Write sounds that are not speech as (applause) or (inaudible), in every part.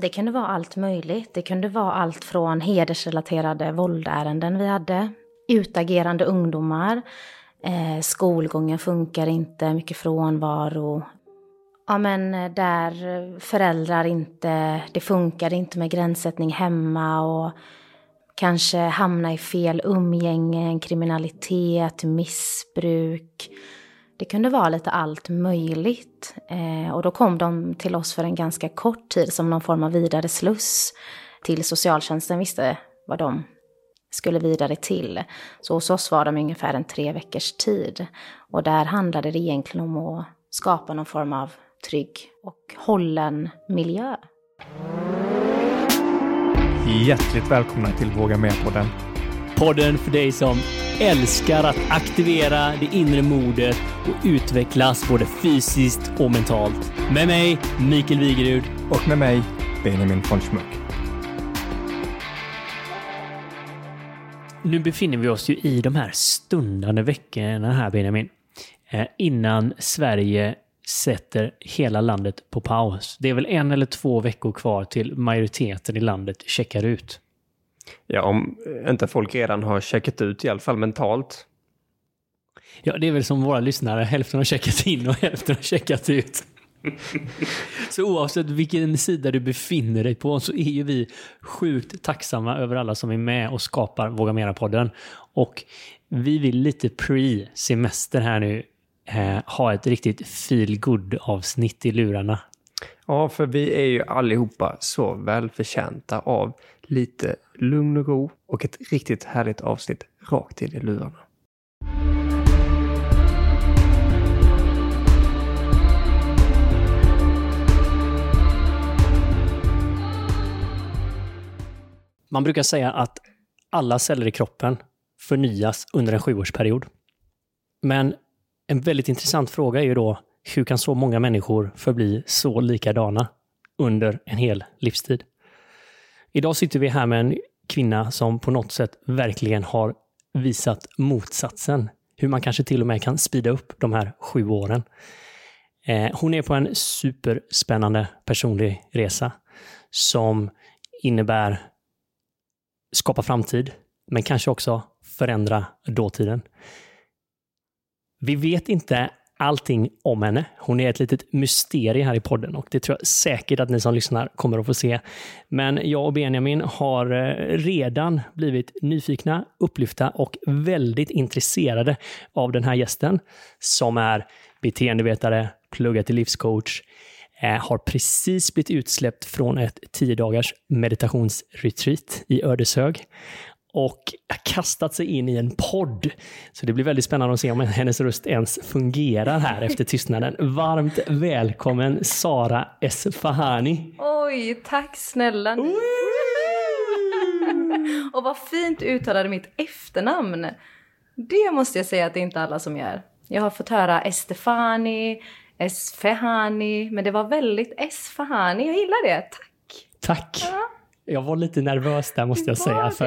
Det kunde vara allt möjligt. Det kunde vara allt från hedersrelaterade våldärenden vi hade, utagerande ungdomar, eh, skolgången funkar inte, mycket frånvaro. Ja men eh, där föräldrar inte, det funkar inte med gränssättning hemma och kanske hamna i fel umgänge, kriminalitet, missbruk. Det kunde vara lite allt möjligt. Eh, och då kom de till oss för en ganska kort tid som någon form av vidare sluss till socialtjänsten visste vad de skulle vidare till. Så hos oss var de ungefär en tre veckors tid. Och där handlade det egentligen om att skapa någon form av trygg och hållen miljö. Hjärtligt välkomna till Våga Med-podden. Podden för dig som älskar att aktivera det inre modet och utvecklas både fysiskt och mentalt. Med mig, Mikael Wigerud. Och med mig, Benjamin von Schmuck. Nu befinner vi oss ju i de här stundande veckorna här, Benjamin. Eh, innan Sverige sätter hela landet på paus. Det är väl en eller två veckor kvar till majoriteten i landet checkar ut. Ja, om inte folk redan har checkat ut, i alla fall mentalt. Ja, det är väl som våra lyssnare. Hälften har checkat in och hälften har checkat ut. (laughs) så oavsett vilken sida du befinner dig på så är ju vi sjukt tacksamma över alla som är med och skapar Våga Mera-podden. Och vi vill lite pre-semester här nu eh, ha ett riktigt feel avsnitt i lurarna. Ja, för vi är ju allihopa så välförtjänta av lite lugn och ro och ett riktigt härligt avsnitt rakt in i lurarna. Man brukar säga att alla celler i kroppen förnyas under en sjuårsperiod. Men en väldigt intressant fråga är ju då, hur kan så många människor förbli så likadana under en hel livstid? Idag sitter vi här med en kvinna som på något sätt verkligen har visat motsatsen. Hur man kanske till och med kan spida upp de här sju åren. Eh, hon är på en superspännande personlig resa som innebär skapa framtid, men kanske också förändra dåtiden. Vi vet inte allting om henne. Hon är ett litet mysterium här i podden och det tror jag säkert att ni som lyssnar kommer att få se. Men jag och Benjamin har eh, redan blivit nyfikna, upplyfta och väldigt intresserade av den här gästen som är beteendevetare, pluggar till livscoach, eh, har precis blivit utsläppt från ett tio dagars meditationsretreat i Ödeshög och kastat sig in i en podd. Så det blir väldigt spännande att se om hennes röst ens fungerar här efter tystnaden. Varmt välkommen Sara Esfahani. Oj, tack snälla ni. Och vad fint uttalade mitt efternamn. Det måste jag säga att det är inte alla som gör. Jag har fått höra Estefani, Esfahani, men det var väldigt Esfahani. Jag gillar det. Tack. Tack. Ja. Jag var lite nervös där måste jag säga. (laughs)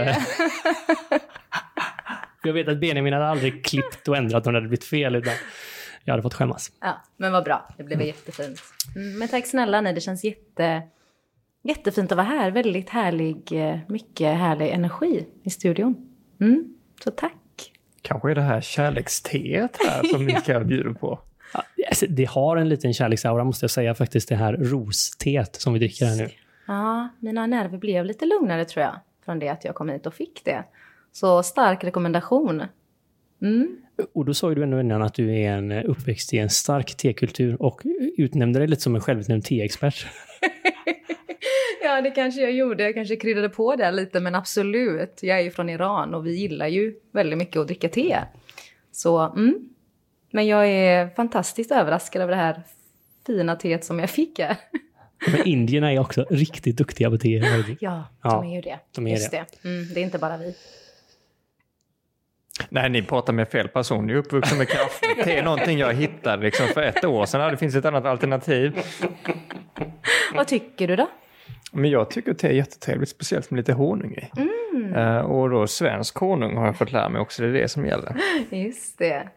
För jag vet att Benjamin hade aldrig klippt och ändrat om det hade blivit fel. Utan jag hade fått skämmas. Ja, men vad bra. Det blev mm. jättefint. Mm, men tack snälla ni. Det känns jätte, jättefint att vara här. Väldigt härlig, eh, mycket härlig energi i studion. Mm, så tack. Kanske är det här kärleksteet här som ni (laughs) ska bjuda på. Ja, alltså, det har en liten kärleksaura måste jag säga faktiskt, det här rosteet som vi dricker här nu. Ja, mina nerver blev lite lugnare tror jag från det att jag kom hit och fick det. Så stark rekommendation. Mm. Och då sa ju du ändå innan att du är en uppväxt i en stark tekultur och utnämnde dig lite som en självutnämnd teexpert. (laughs) ja, det kanske jag gjorde. Jag kanske kryddade på det lite, men absolut. Jag är ju från Iran och vi gillar ju väldigt mycket att dricka te. Så, mm. Men jag är fantastiskt överraskad över det här fina teet som jag fick här. (laughs) Men indierna är också riktigt duktiga på te. Ja, de är ju det. De är Just det. det. Mm, det är inte bara vi. Nej, ni pratar med fel person. Ni är uppvuxna med kaffe. Det är någonting jag hittade liksom för ett år sedan. Det finns ett annat alternativ. Vad tycker du då? Men jag tycker te är jättetrevligt, speciellt med lite honung i. Mm. Uh, och då svensk honung har jag fått lära mig också, det är det som gäller. Just det.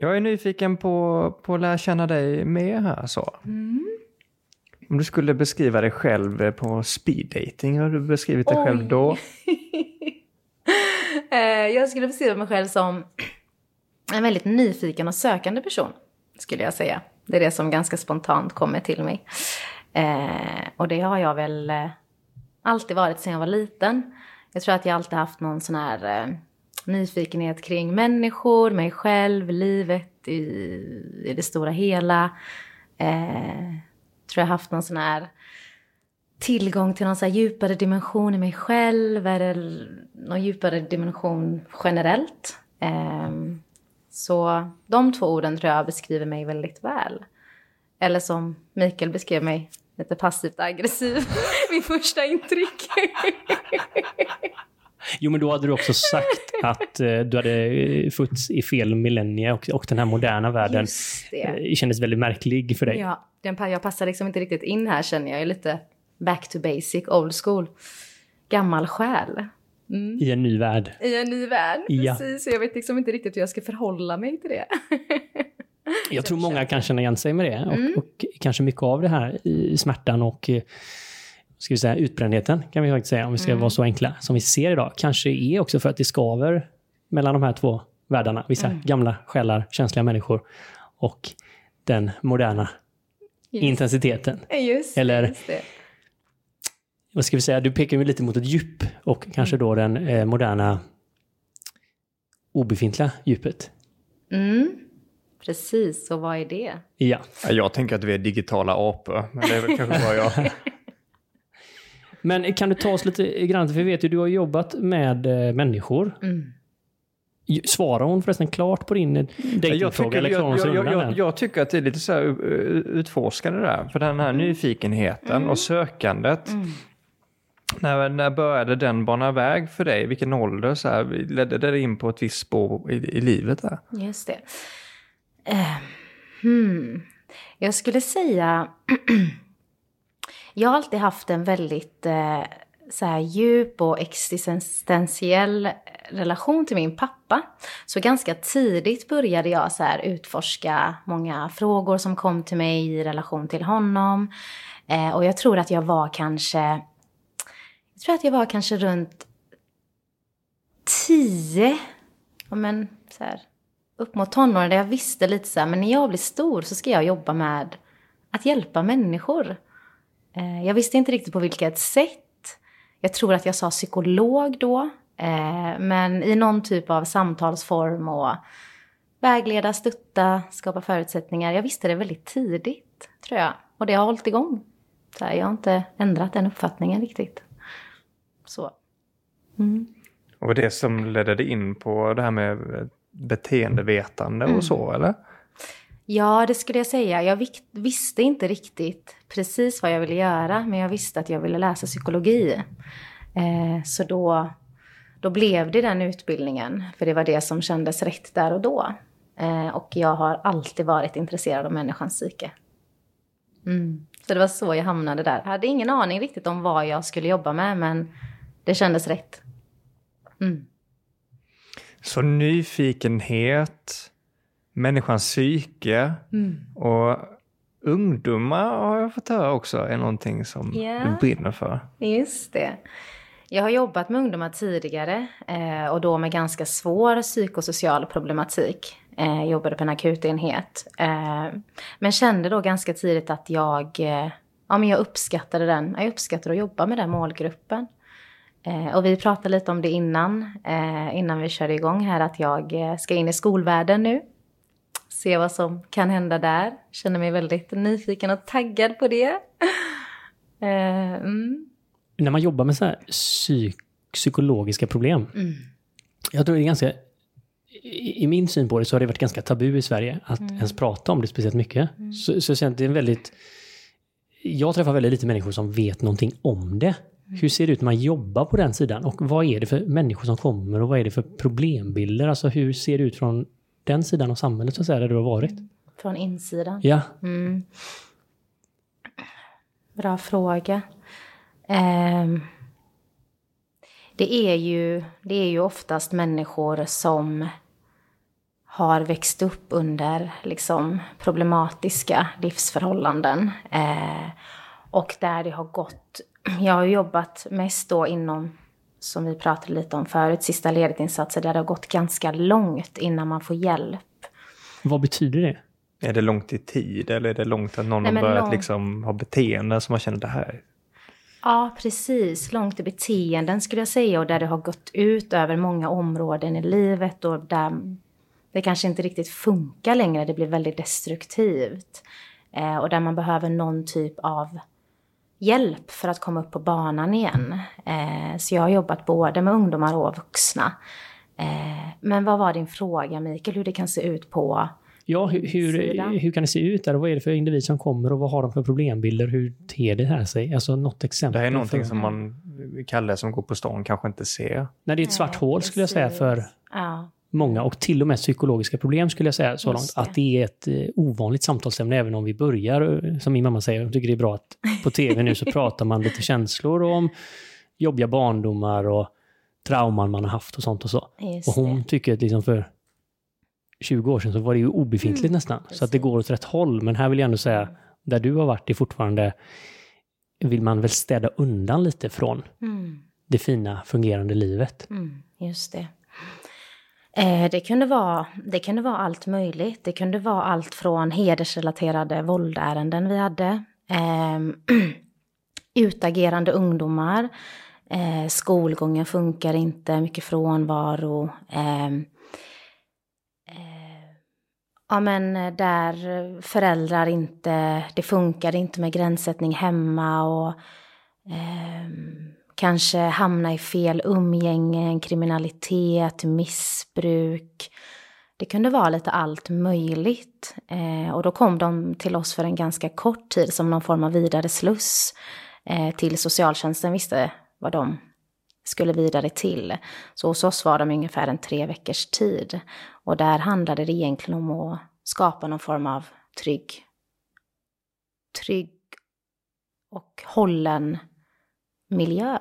Jag är nyfiken på, på att lära känna dig mer här så. Mm. Om du skulle beskriva dig själv eh, på speed dating, hur har du beskrivit dig Oj. själv då? (laughs) Eh, jag skulle beskriva mig själv som (clears throat) en väldigt nyfiken och sökande person, skulle jag säga. Det är det som ganska spontant kommer till mig. Eh, och det har jag väl alltid varit sedan jag var liten. Jag tror att jag alltid haft någon sån här nyfikenhet kring människor, mig själv, livet i, i det stora hela. Eh, tror jag haft någon sån här tillgång till någon så här djupare dimension i mig själv eller någon djupare dimension generellt. Ehm, så de två orden tror jag beskriver mig väldigt väl. Eller som Mikael beskrev mig, lite passivt aggressiv. (laughs) Min första intryck. (laughs) Jo, men då hade du också sagt (laughs) att eh, du hade eh, fötts i fel millennie och, och den här moderna världen eh, kändes väldigt märklig för dig. Ja, den, jag passar liksom inte riktigt in här känner jag. Jag är lite back to basic, old school. Gammal själ. Mm. I en ny värld. I en ny värld, Ja. precis. Jag vet liksom inte riktigt hur jag ska förhålla mig till det. (laughs) Jag tror många kan känna igen sig med det och, Mm. och kanske mycket av det här i smärtan och eh, ska vi säga, utbrändheten kan vi faktiskt säga om vi ska Mm. vara så enkla som vi ser idag. Kanske är också för att det skaver mellan de här två världarna. Vissa Mm. gamla själar, känsliga människor och den moderna intensiteten. Just, det, Eller- just det. Vad ska vi säga, du pekar ju lite mot ett djup och kanske då den eh, moderna obefintliga djupet. Mm. Precis, och vad är det? Ja. Ja, Jag tänker att vi är digitala apor, men det är väl kanske bara jag. (laughs) Men kan du ta oss lite grann, för vi vet ju du har jobbat med eh, människor. Mm. Svarar hon förresten klart på din eh, Jag dejtingfråga jag, jag, jag, jag, jag tycker att det är lite så här uh, utforskande där. För den här nyfikenheten och sökandet. Mm. När, när började den bana väg för dig? Vilken ålder? Så här, ledde det in på ett visst spår i, i livet där? Just det. Eh, hmm. Jag skulle säga... (clears throat) jag har alltid haft en väldigt eh, så här, djup och existentiell eh, relation till min pappa. Så ganska tidigt började jag så här, utforska många frågor som kom till mig i relation till honom. Eh, och jag tror att jag var kanske... Jag tror att jag var kanske runt tio, ja, men så här, upp mot tonåren där jag visste lite så här, men när jag blir stor så ska jag jobba med att hjälpa människor. Eh, jag visste inte riktigt på vilket sätt. Jag tror att jag sa psykolog då, eh, men i någon typ av samtalsform och vägleda, stötta, skapa förutsättningar. Jag visste det väldigt tidigt, tror jag. Och det har hållit igång. Så här, jag har inte ändrat den uppfattningen riktigt. Så. Mm. Och det som ledde dig in på det här med beteendevetande och så, eller? Ja, det skulle jag säga. Jag visste inte riktigt precis vad jag ville göra, men jag visste att jag ville läsa psykologi. Eh, så då, då blev det den utbildningen, för det var det som kändes rätt där och då. Eh, och jag har alltid varit intresserad av människans psyke. Mm. Så det var så jag hamnade där. Jag hade ingen aning riktigt om vad jag skulle jobba med, men det kändes rätt. Mm. Så nyfikenhet, människans psyke Mm. och ungdomar har jag fått höra också är någonting som Ja. du brinner för. Just det. Jag har jobbat med ungdomar tidigare eh, och då med ganska svår psykosocial problematik. Eh, jag jobbade på en akutenhet. Eh, men kände då ganska tidigt att jag, eh, ja, men jag uppskattade den. Jag uppskattade att jobba med den målgruppen. Eh, och vi pratade lite om det innan, eh, innan vi körde igång här, att jag eh, ska in i skolvärlden nu. Se vad som kan hända där. Känner mig väldigt nyfiken och taggad på det. Eh, mm. När man jobbar med så här psyk, psykologiska problem. Mm. Jag tror det är ganska... I, I min syn på det så har det varit ganska tabu i Sverige att Mm. ens prata om det speciellt mycket. Så, så jag känner att det är en väldigt... Jag träffar väldigt lite människor som vet någonting om det. Mm. Hur ser det ut när man jobbar på den sidan? Och vad är det för människor som kommer och vad är det för problembilder? Alltså hur ser det ut från den sidan av samhället så att säga, där du har varit? Från insidan. Ja, Mm. Bra fråga. Ehm, det, är ju, det är ju oftast människor som har växt upp under liksom, problematiska livsförhållanden. Eh, Och där det har gått, jag har jobbat mest då inom, som vi pratade lite om förut, sista ledigt-insatser, där det har gått ganska långt innan man får hjälp. Vad betyder det? Är det långt i tid eller är det långt att någon Nej, har börjat lång- liksom ha beteende som man känner det här? Ja, precis. Långt i beteenden skulle jag säga och där det har gått ut över många områden i livet och där det kanske inte riktigt funkar längre. Det blir väldigt destruktivt. Eh, och där man behöver någon typ av hjälp för att komma upp på banan igen. Eh, så jag har jobbat både med ungdomar och vuxna. Eh, men vad var din fråga Mikael, hur det kan se ut på Ja, hur, hur, hur kan det se ut där? Och vad är det för individ som kommer och vad har de för problembilder? Hur ter det här sig? Alltså något exempel. Det här är någonting för... som man, Kalle som går på stan kanske inte ser. Nej, det är ett svart Nej, hål skulle jag säga för Ja, många och till och med psykologiska problem skulle jag säga så långt. Just. Att det är ett eh, ovanligt samtalsämne även om vi börjar, eh, som min mamma säger, jag tycker det är bra att på tv nu så pratar man lite känslor om jobbiga barndomar och trauman man har haft och sånt och så. just Och hon det. tycker att liksom för 20 år sedan så var det ju obefintligt Mm, nästan. Så att det precis. går åt rätt håll. Men här vill jag ändå säga, där du har varit är fortfarande, vill man väl städa undan lite från Mm. det fina fungerande livet. Mm, just det. Eh, det, kunde vara, det kunde vara allt möjligt. Det kunde vara allt från hedersrelaterade våldärenden vi hade. Eh, (clears throat) utagerande ungdomar. Eh, skolgången funkar inte, mycket frånvaro. Eh, eh, ja men eh, där föräldrar inte, det funkade inte med gränssättning hemma och ehm, kanske hamna i fel umgänge, kriminalitet, missbruk. Det kunde vara lite allt möjligt. Eh, och då kom de till oss för en ganska kort tid som någon form av vidare sluss eh, till socialtjänsten visste vad de skulle vidare till. Så hos oss var de ungefär en tre veckors tid. Och där handlade det egentligen om att skapa någon form av trygg, trygg och hållen miljö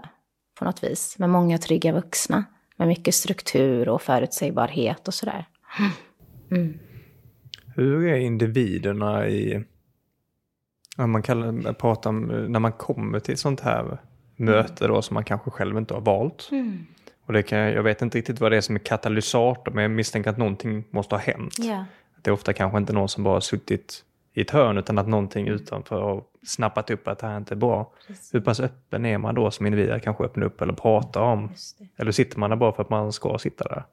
på något vis. Med många trygga vuxna. Med mycket struktur och förutsägbarhet och sådär. Mm. Hur är individerna i... Ja, man kallar, pratar när man kommer till sånt här möte då som man kanske själv inte har valt. Mm. Och det kan, jag vet inte riktigt vad det är som är katalysator men jag misstänker att någonting måste ha hänt. Ja. Det är ofta kanske inte någon som bara suttit i ett hörn utan att någonting utanför har snappat upp att det här inte är bra. Hur pass öppen är man då som individ att kanske öppna upp eller prata om? Eller sitter man där bara för att man ska sitta där?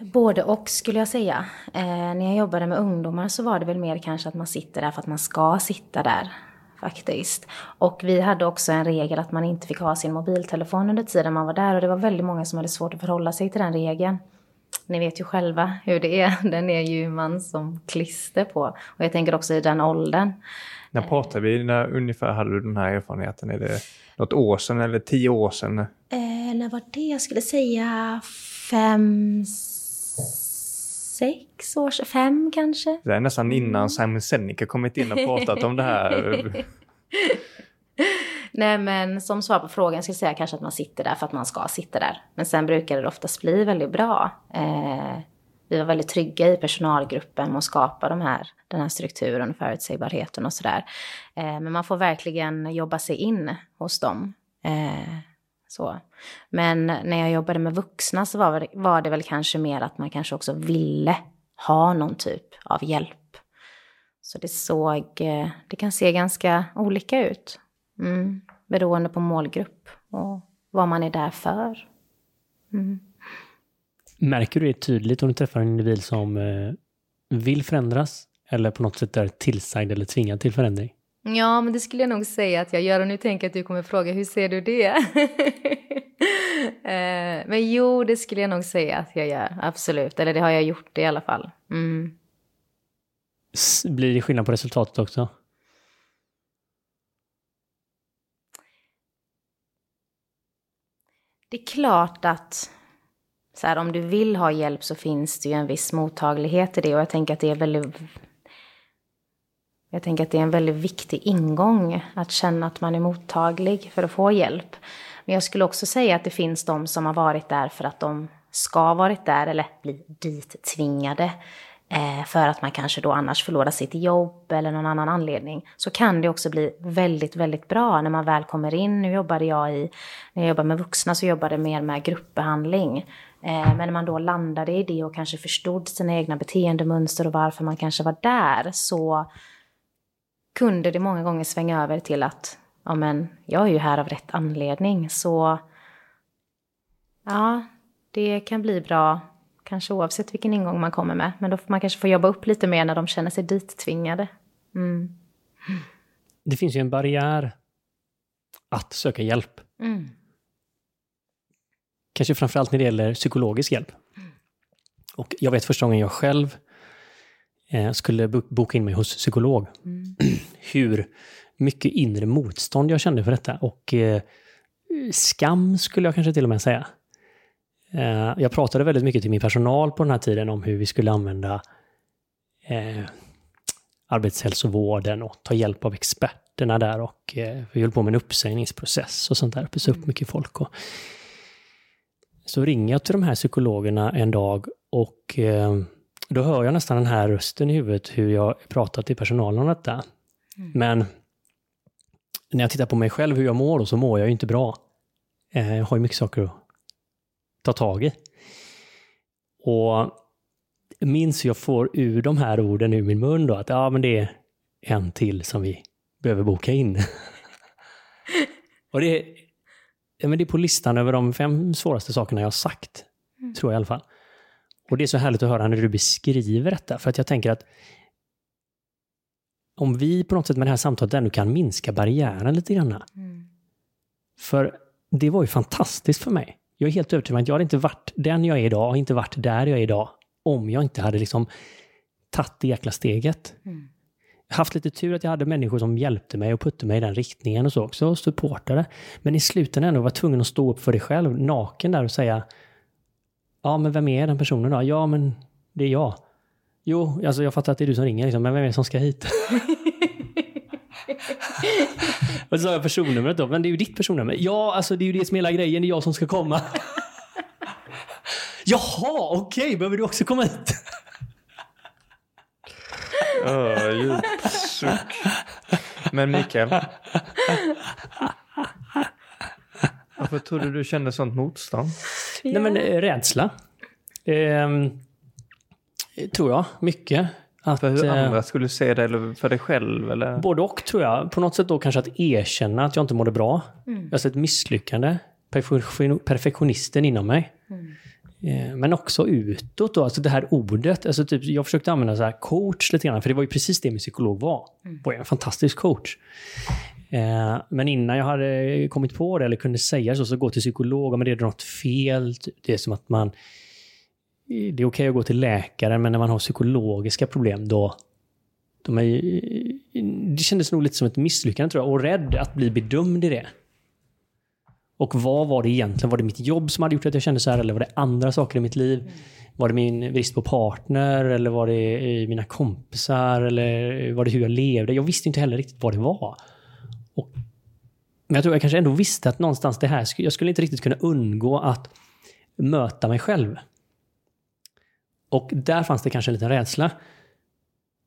Både och skulle jag säga. Eh, när jag jobbade med ungdomar så var det väl mer kanske att man sitter där för att man ska sitta där. Faktiskt. Och vi hade också en regel att man inte fick ha sin mobiltelefon under tiden man var där. Och det var väldigt många som hade svårt att förhålla sig till den regeln. Ni vet ju själva hur det är. (laughs) Den är ju man som klister på. Och jag tänker också i den åldern. När pratar vi? När ungefär hade du den här erfarenheten? Är det något år sedan eller tio år sedan? Eh, när var det? Jag skulle säga fem, sex år sedan. Fem kanske? Det är nästan innan Simon Sinek kommit in och pratat om det här. (laughs) Nej men som svar på frågan skulle jag säga kanske att man sitter där för att man ska sitta där. Men sen brukar det oftast bli väldigt bra. Eh, vi var väldigt trygga i personalgruppen med att skapa de här, den här strukturen och förutsägbarheten och sådär. Eh, men man får verkligen jobba sig in hos dem. Eh, så. Men när jag jobbade med vuxna så var det, var det väl kanske mer att man kanske också ville ha någon typ av hjälp. Så det såg, eh, det kan se ganska olika ut. Mm. Beroende på målgrupp och vad man är där för. Mm. Märker du det tydligt om du träffar en individ som eh, vill förändras eller på något sätt är tillsagd eller tvingad till förändring? Ja, men det skulle jag nog säga att jag gör och nu tänker jag att du kommer fråga hur ser du det? (laughs) Eh, men jo, det skulle jag nog säga att jag gör, absolut. Eller det har jag gjort i alla fall. Mm. Blir det skillnad på resultatet också? Det är klart att så här, om du vill ha hjälp så finns det ju en viss mottaglighet i det och jag tänker att det är väldigt jag tänker att det är en väldigt viktig ingång att känna att man är mottaglig för att få hjälp. Men jag skulle också säga att det finns de som har varit där för att de ska ha varit där eller bli dit tvingade. Eh, för att man kanske då annars förlorar sitt jobb eller någon annan anledning, så kan det också bli väldigt, väldigt bra när man väl kommer in. Nu jobbade jag i, när jag jobbade med vuxna så jobbade jag mer med gruppbehandling. Eh, men när man då landade i det och kanske förstod sina egna beteendemönster och varför man kanske var där, så kunde det många gånger svänga över till att ja men, jag är ju här av rätt anledning, så ja, det kan bli bra, kanske oavsett vilken ingång man kommer med. Men då får man kanske få jobba upp lite mer när de känner sig dit-tvingade. Mm. Det finns ju en barriär att söka hjälp. Mm. Kanske framförallt när det gäller psykologisk hjälp. Och jag vet första gången jag själv eh, skulle bo- boka in mig hos psykolog, Mm. (clears throat) hur mycket inre motstånd jag kände för detta. Och eh, skam skulle jag kanske till och med säga. Eh, jag pratade väldigt mycket till min personal på den här tiden om hur vi skulle använda eh, arbetshälsovården och ta hjälp av experterna där. Och eh, vi höll på med en uppsägningsprocess och sånt där. Pyssade upp mycket folk. Och, så ringer jag till de här psykologerna en dag och eh, då hör jag nästan den här rösten i huvudet hur jag pratar till personalen om detta. Men när jag tittar på mig själv, hur jag mår, då, så mår jag ju inte bra. Eh, jag har ju mycket saker att ta tag i. Och minns jag får ur de här orden ur min mun då, att ja, men det är en till som vi behöver boka in. (laughs) och det är, ja, men det är på listan över de fem svåraste sakerna jag har sagt, tror jag i alla fall. Och det är så härligt att höra när du beskriver detta, för att jag tänker att om vi på något sätt med det här samtalet ändå kan minska barriären lite grann. Mm. För det var ju fantastiskt för mig. Jag är helt övertygad om att jag hade inte varit den jag är idag och inte varit där jag är idag om jag inte hade liksom tagit det jäkla steget. Mm. Haft lite tur att jag hade människor som hjälpte mig och puttade mig i den riktningen och så också, och supportade. Men i slutändan ändå var jag tvungen att stå upp för dig själv, naken där och säga Ja, men vem är den personen då? Ja, men det är jag. Jo, alltså jag fattar att det är du som ringer, liksom, men vem är det som ska hit? (laughs) (laughs) och så sa jag personnumret då, men det är ju ditt personnummer. Ja, alltså det är ju det som är hela grejen, det är jag som ska komma. (laughs) Jaha, okej, behöver du också komma hit? Öh, djup suck. Men Mikael. Varför tror du du kände sånt motstånd? Nej, men eh, rädsla. Ehm, tror jag, mycket. Att, För hur eh, andra skulle se det eller för dig själv? Eller? Både och tror jag. På något sätt då kanske att erkänna att jag inte mådde bra. Alltså ett misslyckande. Perfektion, perfektionisten inom mig. Eh, Men också utåt då, alltså det här ordet. Alltså typ, jag försökte använda så här coach lite grann, för det var ju precis det min psykolog var. var ju en fantastisk coach. Eh, Men innan jag hade kommit på det eller kunde säga så, så gå till psykolog, men det är något fel. Typ. Det är som att man... Det är okej att gå till läkaren, men när man har psykologiska problem då... De är, det kändes nog lite som ett misslyckande tror jag, och rädd att bli bedömd i det. Och vad var det egentligen? Var det mitt jobb som hade gjort att jag kände så här? Eller var det andra saker i mitt liv? Var det min brist på partner? Eller var det eh, mina kompisar? Eller eh, var det hur jag levde? Jag visste inte heller riktigt vad det var. Och, men jag tror jag kanske ändå visste att någonstans det här, jag skulle inte riktigt kunna undgå att möta mig själv. Och där fanns det kanske en liten rädsla.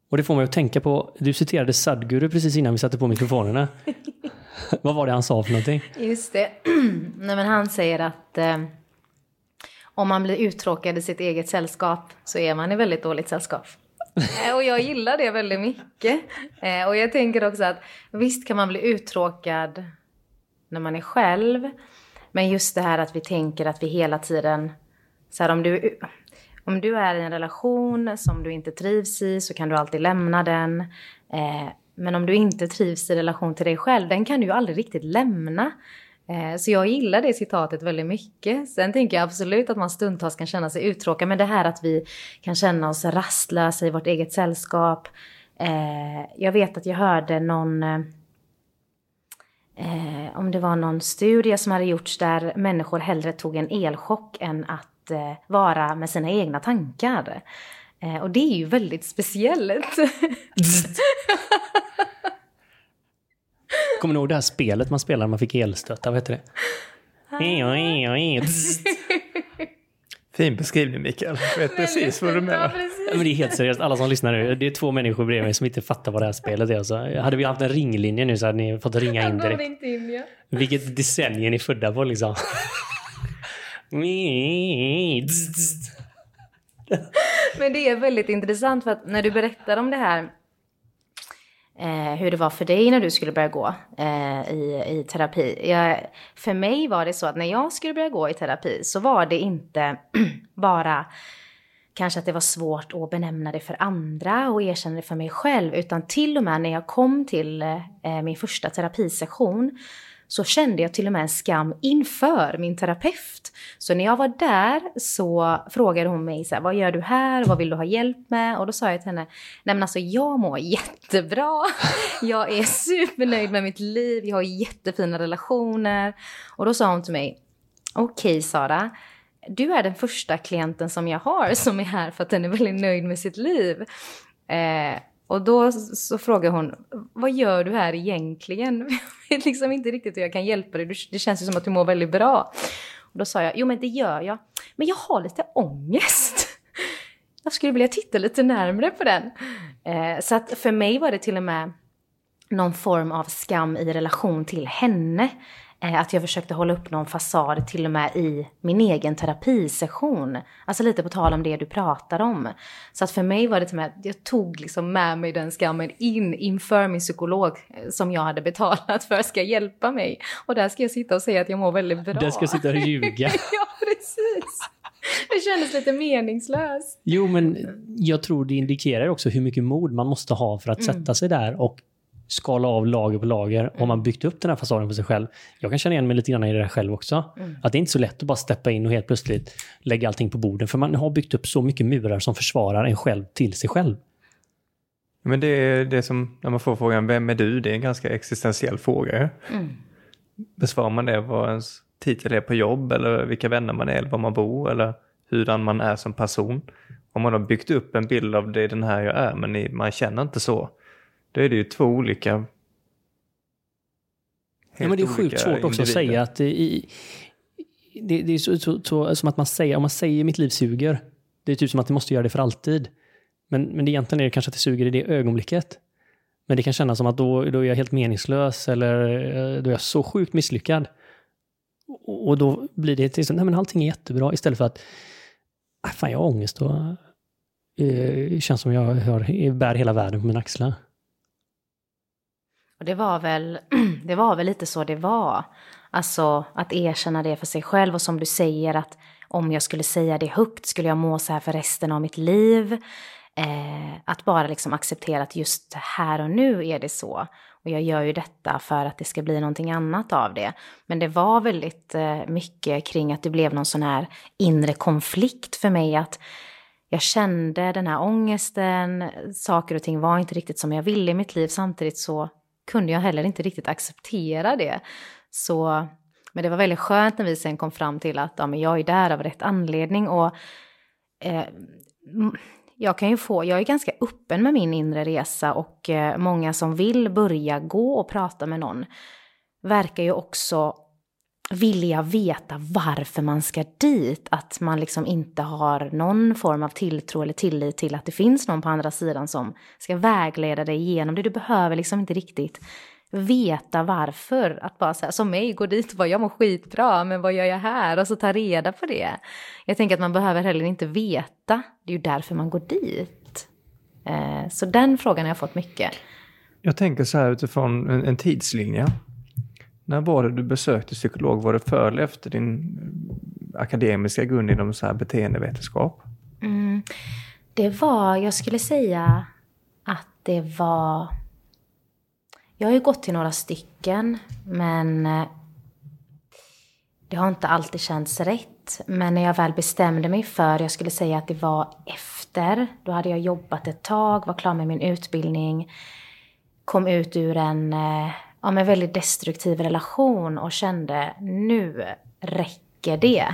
Och det får mig att tänka på, du citerade Sadhguru precis innan vi satte på mikrofonerna. (laughs) vad var det han sa för någonting? Just det. (clears throat) Nej, men han säger att eh, om man blir uttråkad i sitt eget sällskap så är man i väldigt dåligt sällskap. Eh, och jag gillar det väldigt mycket. Eh, och jag tänker också att visst kan man bli uttråkad när man är själv. Men just det här att vi tänker att vi hela tiden, så här om du, om du är i en relation som du inte trivs i så kan du alltid lämna den. Eh, men om du inte trivs i relation till dig själv, den kan du ju aldrig riktigt lämna. Eh, Så jag gillar det citatet väldigt mycket. Sen tänker jag absolut att man stundtals kan känna sig uttråkad, men det här att vi kan känna oss rastlösa i vårt eget sällskap. Eh, Jag vet att jag hörde någon, eh, om det var någon studie som hade gjorts där människor hellre tog en elchock än att eh, vara med sina egna tankar. Eh, Och det är ju väldigt speciellt. (laughs) Kommer ni ihåg det här spelet man spelade när man fick elstötar? Vad heter det? Fin beskrivning Mikael. Jag vet precis vad du menar. Men det är helt seriöst, alla som lyssnar nu. Det är två människor bredvid mig som inte fattar vad det här spelet är. Alltså, hade vi haft en ringlinje nu så hade ni fått ringa in direkt. inte in, ja. Vilket decennium ni är födda på liksom. (laughs) Men det är väldigt intressant för att när du berättar om det här eh, hur det var för dig när du skulle börja gå eh, i, i terapi. Jag, för mig var det så att när jag skulle börja gå i terapi så var det inte (clears throat) bara kanske att det var svårt att benämna det för andra och erkänna det för mig själv utan till och med när jag kom till eh, min första terapisession så kände jag till och med en skam inför min terapeut. Så när jag var där så frågade hon mig så här, vad gör du här, vad vill du ha hjälp med? Och då sa jag till henne, nej men alltså jag mår jättebra, jag är supernöjd med mitt liv, jag har jättefina relationer. Och då sa hon till mig, okej okay, Sara, du är den första klienten som jag har som är här för att den är väldigt nöjd med sitt liv. Eh, och då så frågar hon, vad gör du här egentligen? (laughs) Jag vet liksom inte riktigt hur jag kan hjälpa dig. Det känns ju som att du mår väldigt bra. Och då sa jag, jo men det gör jag. Men jag har lite ångest. (laughs) Jag skulle vilja titta lite närmre på den. Eh, så att för mig var det till och med någon form av skam i relation till henne. Eh, att jag försökte hålla upp någon fasad till och med i min egen terapisession. Alltså lite på tal om det du pratar om. Så att för mig var det till och med att jag tog liksom med mig den skammen in inför min psykolog eh, som jag hade betalat för ska hjälpa mig. Och där ska jag sitta och säga att jag mår väldigt bra. Där ska jag sitta och ljuga. (laughs) ja, precis. Det kändes lite meningslöst. Jo, men jag tror det indikerar också hur mycket mod man måste ha för att mm. sätta sig där och skala av lager på lager mm. om man byggt upp den här fasaden för sig själv. Jag kan känna igen mig lite grann i det där själv också. Mm. Att det är inte så lätt att bara steppa in och helt plötsligt lägga allting på borden. För man har byggt upp så mycket murar som försvarar en själv till sig själv. Men det är det som, när man får frågan vem är du? Det är en ganska existentiell fråga. Mm. Besvarar man det vad ens titel är på jobb eller vilka vänner man är eller var man bor eller hurdan man är som person. Om man har byggt upp en bild av det den här jag är men man känner inte så då är det ju två olika... Ja, men det är sjukt svårt också att säga att det, i, det, det är så, så, så, som att man säger, om man säger mitt liv suger, det är typ som att det måste göra det för alltid. Men, men det egentligen är det kanske att det suger i det ögonblicket. Men det kan kännas som att då, då är jag helt meningslös eller eh, då är jag så sjukt misslyckad. Och, och då blir det till nej men allting är jättebra istället för att, ah, fan jag har ångest och eh, känns som jag har, bär hela världen på mina axlar. Och det var väl, (clears throat) det var väl lite så det var. Alltså att erkänna det för sig själv och som du säger att om jag skulle säga det högt skulle jag må så här för resten av mitt liv. Eh, att bara liksom acceptera att just här och nu är det så. Och jag gör ju detta för att det ska bli någonting annat av det. Men det var väldigt eh, mycket kring att det blev någon sån här inre konflikt för mig att jag kände den här ångesten, saker och ting var inte riktigt som jag ville i mitt liv. Samtidigt så kunde jag heller inte riktigt acceptera det. Så, men det var väldigt skönt när vi sen kom fram till att ja, men jag är där av rätt anledning. Och eh, jag kan ju få, jag är ganska öppen med min inre resa och eh, många som vill börja gå och prata med någon verkar ju också vilja veta varför man ska dit. Att man liksom inte har någon form av tilltro eller tillit till att det finns någon på andra sidan som ska vägleda dig igenom det. Du behöver liksom inte riktigt veta varför. Att bara säga som mig, gå dit och bara jag mår skitbra, men vad gör jag här? Och så ta reda på det. Jag tänker att man behöver heller inte veta. Det är ju därför man går dit. Eh, så den frågan har jag fått mycket. Jag tänker så här utifrån en, en tidslinje. När var det du besökte psykolog? Var det före eller efter din eh, akademiska grund inom så här beteendevetenskap? Mm, det var, jag skulle säga att det var... Jag har ju gått till några stycken, men eh, det har inte alltid känts rätt. Men när jag väl bestämde mig för, jag skulle säga att det var efter, då hade jag jobbat ett tag, var klar med min utbildning, kom ut ur en eh, ja, en väldigt destruktiv relation och kände nu räcker det.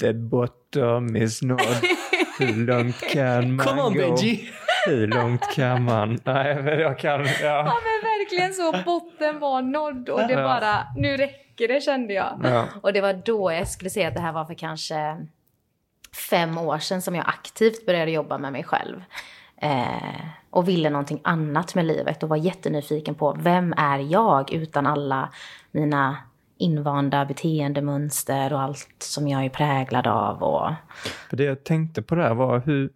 The bottom is not... Hur långt kan man Come on, gå? Benji. Hur långt kan man? Nej, men jag kan... Ja. ja, men verkligen så. Botten var nådd och det bara, nu räcker det kände jag. Ja. Och det var då jag skulle säga att det här var för kanske fem år sedan som jag aktivt började jobba med mig själv. Eh, och ville någonting annat med livet och var jättenyfiken på vem är jag utan alla mina invanda beteendemönster och allt som jag är präglad av. Och... För det jag tänkte på där var hur,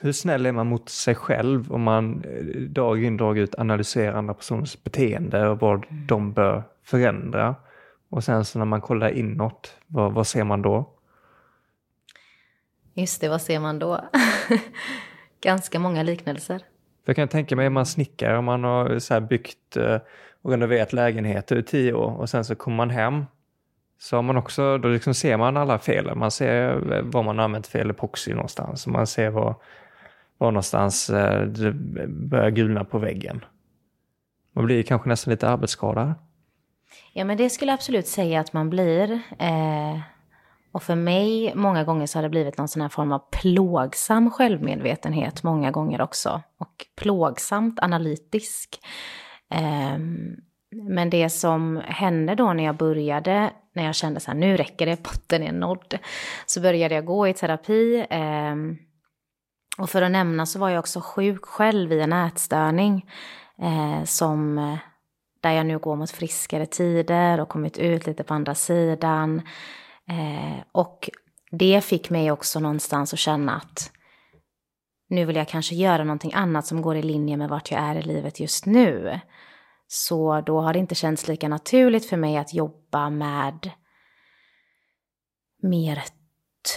hur snäll är man mot sig själv om man eh, dag in dag ut analyserar andra personers beteende och vad mm. de bör förändra. Och sen så när man kollar inåt, vad, vad ser man då? Just det, vad ser man då? (laughs) Ganska många liknelser. För jag kan tänka mig, om man snickar, om man har så byggt eh, och renoverat lägenheter i tio år och sen så kommer man hem så har man också, då liksom ser man alla felen. Man ser var man har använt fel epoxy någonstans. Man ser var, var någonstans eh, det börjar gulna på väggen. Man blir kanske nästan lite arbetsskadad. Ja, men det skulle jag absolut säga att man blir. Eh, och för mig, många gånger så har det blivit någon sån här form av plågsam självmedvetenhet många gånger också. Och plågsamt analytisk. Um, men det som hände då när jag började, när jag kände så här, nu räcker det, botten är nådd, så började jag gå i terapi. Um, och för att nämna så var jag också sjuk själv i en ätstörning eh, som eh, där jag nu går mot friskare tider och kommit ut lite på andra sidan. Eh, och det fick mig också någonstans att känna att nu vill jag kanske göra någonting annat som går i linje med vart jag är i livet just nu. Så då har det inte känts lika naturligt för mig att jobba med mer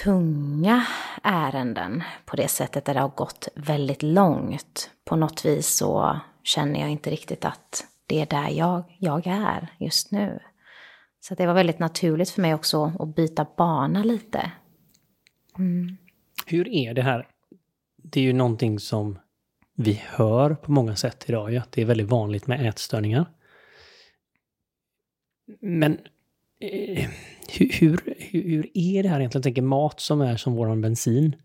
tunga ärenden på det sättet där det har gått väldigt långt. På något vis så känner jag inte riktigt att det är där jag, jag är just nu. Så det var väldigt naturligt för mig också att byta bana lite. Mm. Hur är det här? Det är ju någonting som vi hör på många sätt idag, ju. att det är väldigt vanligt med ätstörningar. Men eh, hur, hur, hur, är det här egentligen? Jag tänker mat som är som våran bensin.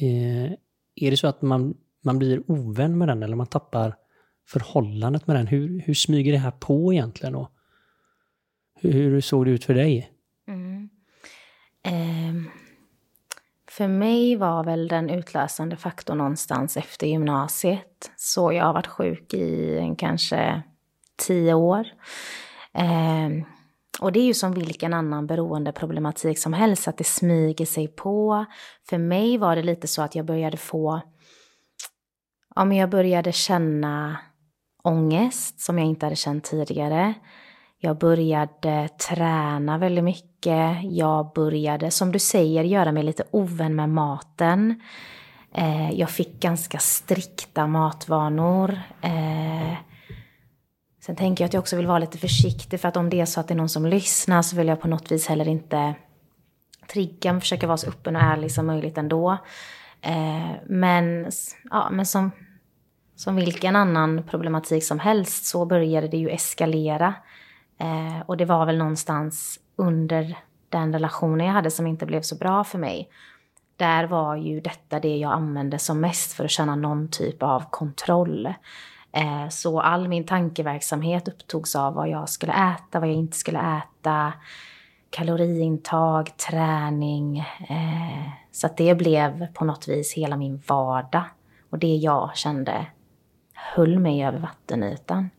Eh, är det så att man, man blir ovän med den eller man tappar förhållandet med den? Hur, hur smyger det här på egentligen? Och hur, hur såg det ut för dig? Mm. Eh, för mig var väl den utlösande faktorn någonstans efter gymnasiet. Så jag har varit sjuk i kanske tio år. Eh, och det är ju som vilken annan beroendeproblematik som helst, att det smyger sig på. För mig var det lite så att jag började få, ja men jag började känna ångest som jag inte hade känt tidigare. Jag började träna väldigt mycket. Jag började, som du säger, göra mig lite ovän med maten. Eh, jag fick ganska strikta matvanor. Eh, sen tänker jag att jag också vill vara lite försiktig för att om det är så att det är någon som lyssnar så vill jag på något vis heller inte trigga, men försöka vara så öppen och ärlig som möjligt ändå. Eh, men, ja, men som som vilken annan problematik som helst så började det ju eskalera. Eh, och det var väl någonstans under den relationen jag hade som inte blev så bra för mig. Där var ju detta det jag använde som mest för att känna någon typ av kontroll. Eh, så all min tankeverksamhet upptogs av vad jag skulle äta, vad jag inte skulle äta, kaloriintag, träning. Eh, så att det blev på något vis hela min vardag. Och det jag kände höll mig över vattenytan.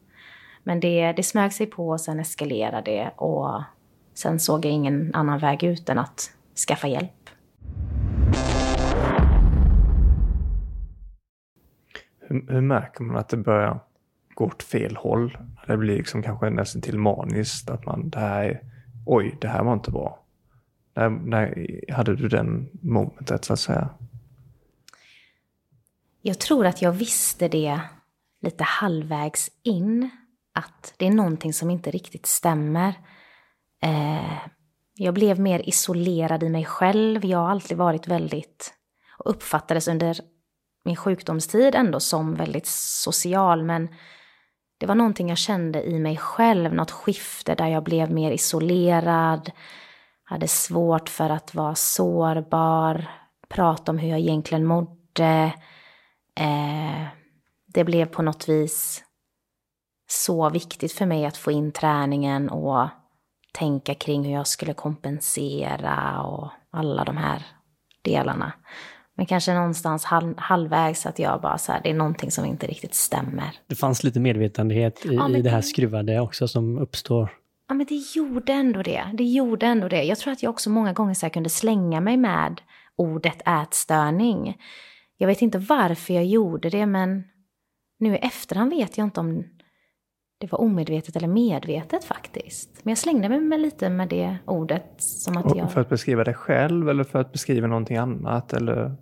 Men det, det smög sig på och sen eskalerade det och sen såg jag ingen annan väg ut än att skaffa hjälp. Hur, hur märker man att det börjar gå åt fel håll? Det blir liksom kanske nästan till maniskt att man, det här är, oj, det här var inte bra. När, när hade du den momentet så att säga? Jag tror att jag visste det lite halvvägs in att det är någonting som inte riktigt stämmer. Eh, jag blev mer isolerad i mig själv. Jag har alltid varit väldigt, och uppfattades under min sjukdomstid ändå som väldigt social, men det var någonting jag kände i mig själv, något skifte där jag blev mer isolerad, hade svårt för att vara sårbar, prata om hur jag egentligen mådde. Eh, det blev på något vis så viktigt för mig att få in träningen och tänka kring hur jag skulle kompensera och alla de här delarna. Men kanske någonstans halv, halvvägs att jag bara så här, det är någonting som inte riktigt stämmer. Det fanns lite medvetenhet i, ja, i det här skruvade också som uppstår. Ja, men det gjorde ändå det. Det gjorde ändå det. Jag tror att jag också många gånger så kunde slänga mig med ordet ätstörning. Jag vet inte varför jag gjorde det, men nu i efterhand vet jag inte om det var omedvetet eller medvetet faktiskt. Men jag slängde mig med lite med det ordet. Som att jag... För att beskriva dig själv eller för att beskriva någonting annat? Eller?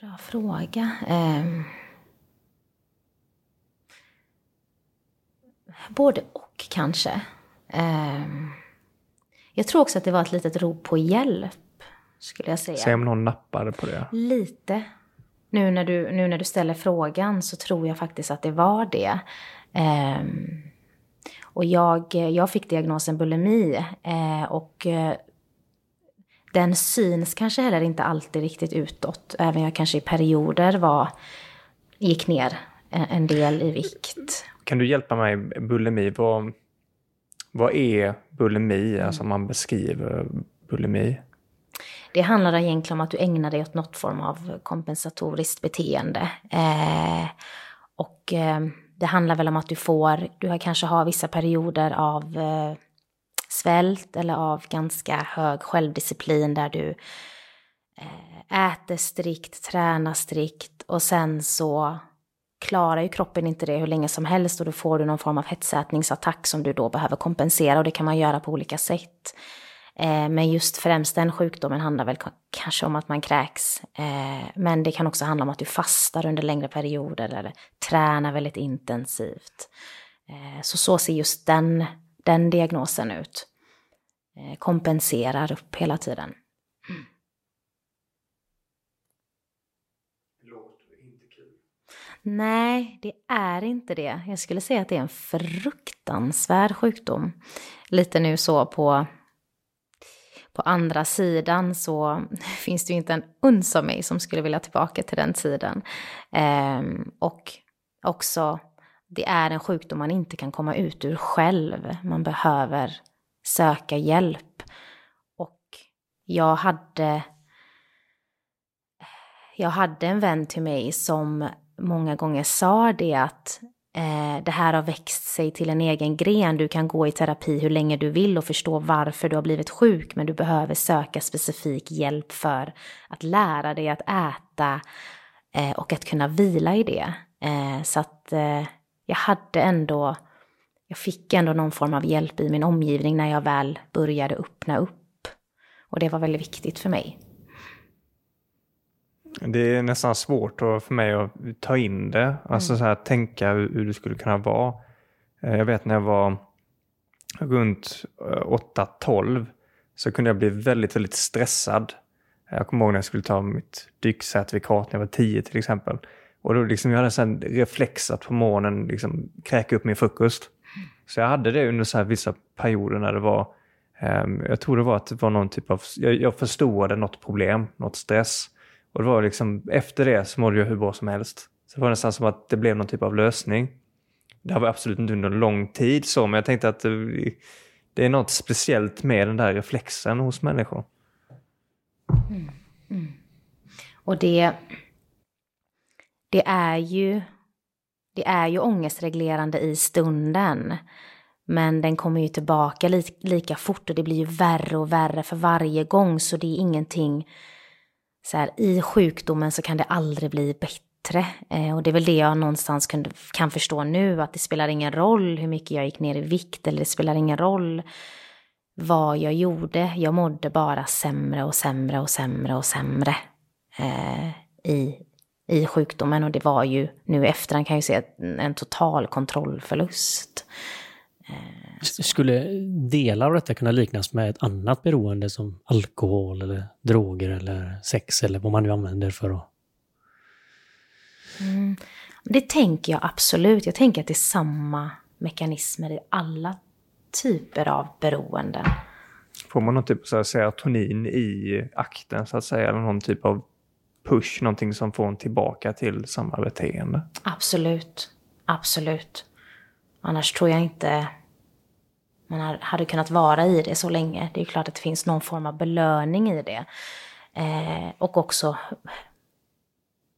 Bra fråga. Um... Både och kanske. Um... Jag tror också att det var ett litet rop på hjälp. Skulle jag säga. Se om någon nappade på det. Lite. Nu när, du, nu när du ställer frågan så tror jag faktiskt att det var det. Um, och jag, jag fick diagnosen bulimi eh, och eh, den syns kanske heller inte alltid riktigt utåt. Även jag kanske i perioder var, gick ner eh, en del i vikt. Kan du hjälpa mig, bulimi, vad, vad är bulimi, mm. alltså man beskriver bulimi? Det handlar egentligen om att du ägnar dig åt något form av kompensatoriskt beteende. Eh, och eh, det handlar väl om att du får, du kanske har vissa perioder av eh, svält eller av ganska hög självdisciplin där du eh, äter strikt, tränar strikt och sen så klarar ju kroppen inte det hur länge som helst och då får du någon form av hetsätningsattack som du då behöver kompensera och det kan man göra på olika sätt. Eh, men just främst den sjukdomen handlar väl kanske om att man kräks. Eh, men det kan också handla om att du fastar under längre perioder eller tränar väldigt intensivt. Eh, så så ser just den, den diagnosen ut. Kompenserar upp hela tiden. Mm. Nej, det är inte det. Jag skulle säga att det är en fruktansvärd sjukdom. Lite nu så på på andra sidan så (laughs) finns det ju inte en uns av mig som skulle vilja tillbaka till den tiden. Eh, och också, det är en sjukdom man inte kan komma ut ur själv. Man behöver söka hjälp. Och jag hade, jag hade en vän till mig som många gånger sa det att eh, det här har växt sig till en egen gren. Du kan gå i terapi hur länge du vill och förstå varför du har blivit sjuk, men du behöver söka specifik hjälp för att lära dig att äta eh, och att kunna vila i det. Eh, så att eh, jag hade ändå, jag fick ändå någon form av hjälp i min omgivning när jag väl började öppna upp. Och det var väldigt viktigt för mig. Det är nästan svårt för mig att ta in det, alltså mm. så här, tänka hur det skulle kunna vara. Eh, jag vet när jag var runt 8-12 eh, så kunde jag bli väldigt, väldigt stressad. Jag kommer ihåg när jag skulle ta mitt dykcertifikat när jag var 10 till exempel. Och då liksom, jag hade en reflex att på morgonen liksom kräka upp min frukost. Så jag hade det under så vissa perioder när det var, um, jag tror det var att det var någon typ av, jag, jag förstod något problem, något stress. Och det var liksom, efter det så mådde jag hur bra som helst. Så det var nästan som att det blev någon typ av lösning. Det var absolut inte under lång tid så, men jag tänkte att eh, det, det är något speciellt med den där reflexen hos människor. Mm. Mm. Och det, det är ju det är ju ångestreglerande i stunden. Men den kommer ju tillbaka li, lika fort och det blir ju värre och värre för varje gång så det är ingenting så här, i sjukdomen så kan det aldrig bli bättre. Eh, och det är väl det jag någonstans kunde, kan förstå nu, att det spelar ingen roll hur mycket jag gick ner i vikt, eller det spelar ingen roll vad jag gjorde. Jag mådde bara sämre och sämre och sämre och sämre eh, i, i sjukdomen. Och det var ju, nu i efterhand kan jag ju se en total kontrollförlust. Eh, skulle delar av detta kunna liknas med ett annat beroende som alkohol eller droger eller sex eller vad man nu använder för att... Mm. Det tänker jag absolut. Jag tänker att det är samma mekanismer i alla typer av beroenden. Får man någon typ av serotonin i akten så att säga? Eller någon typ av push, någonting som får en tillbaka till samma beteende? Absolut. Absolut. Annars tror jag inte man hade kunnat vara i det så länge. Det är klart att det finns någon form av belöning i det. Eh, och också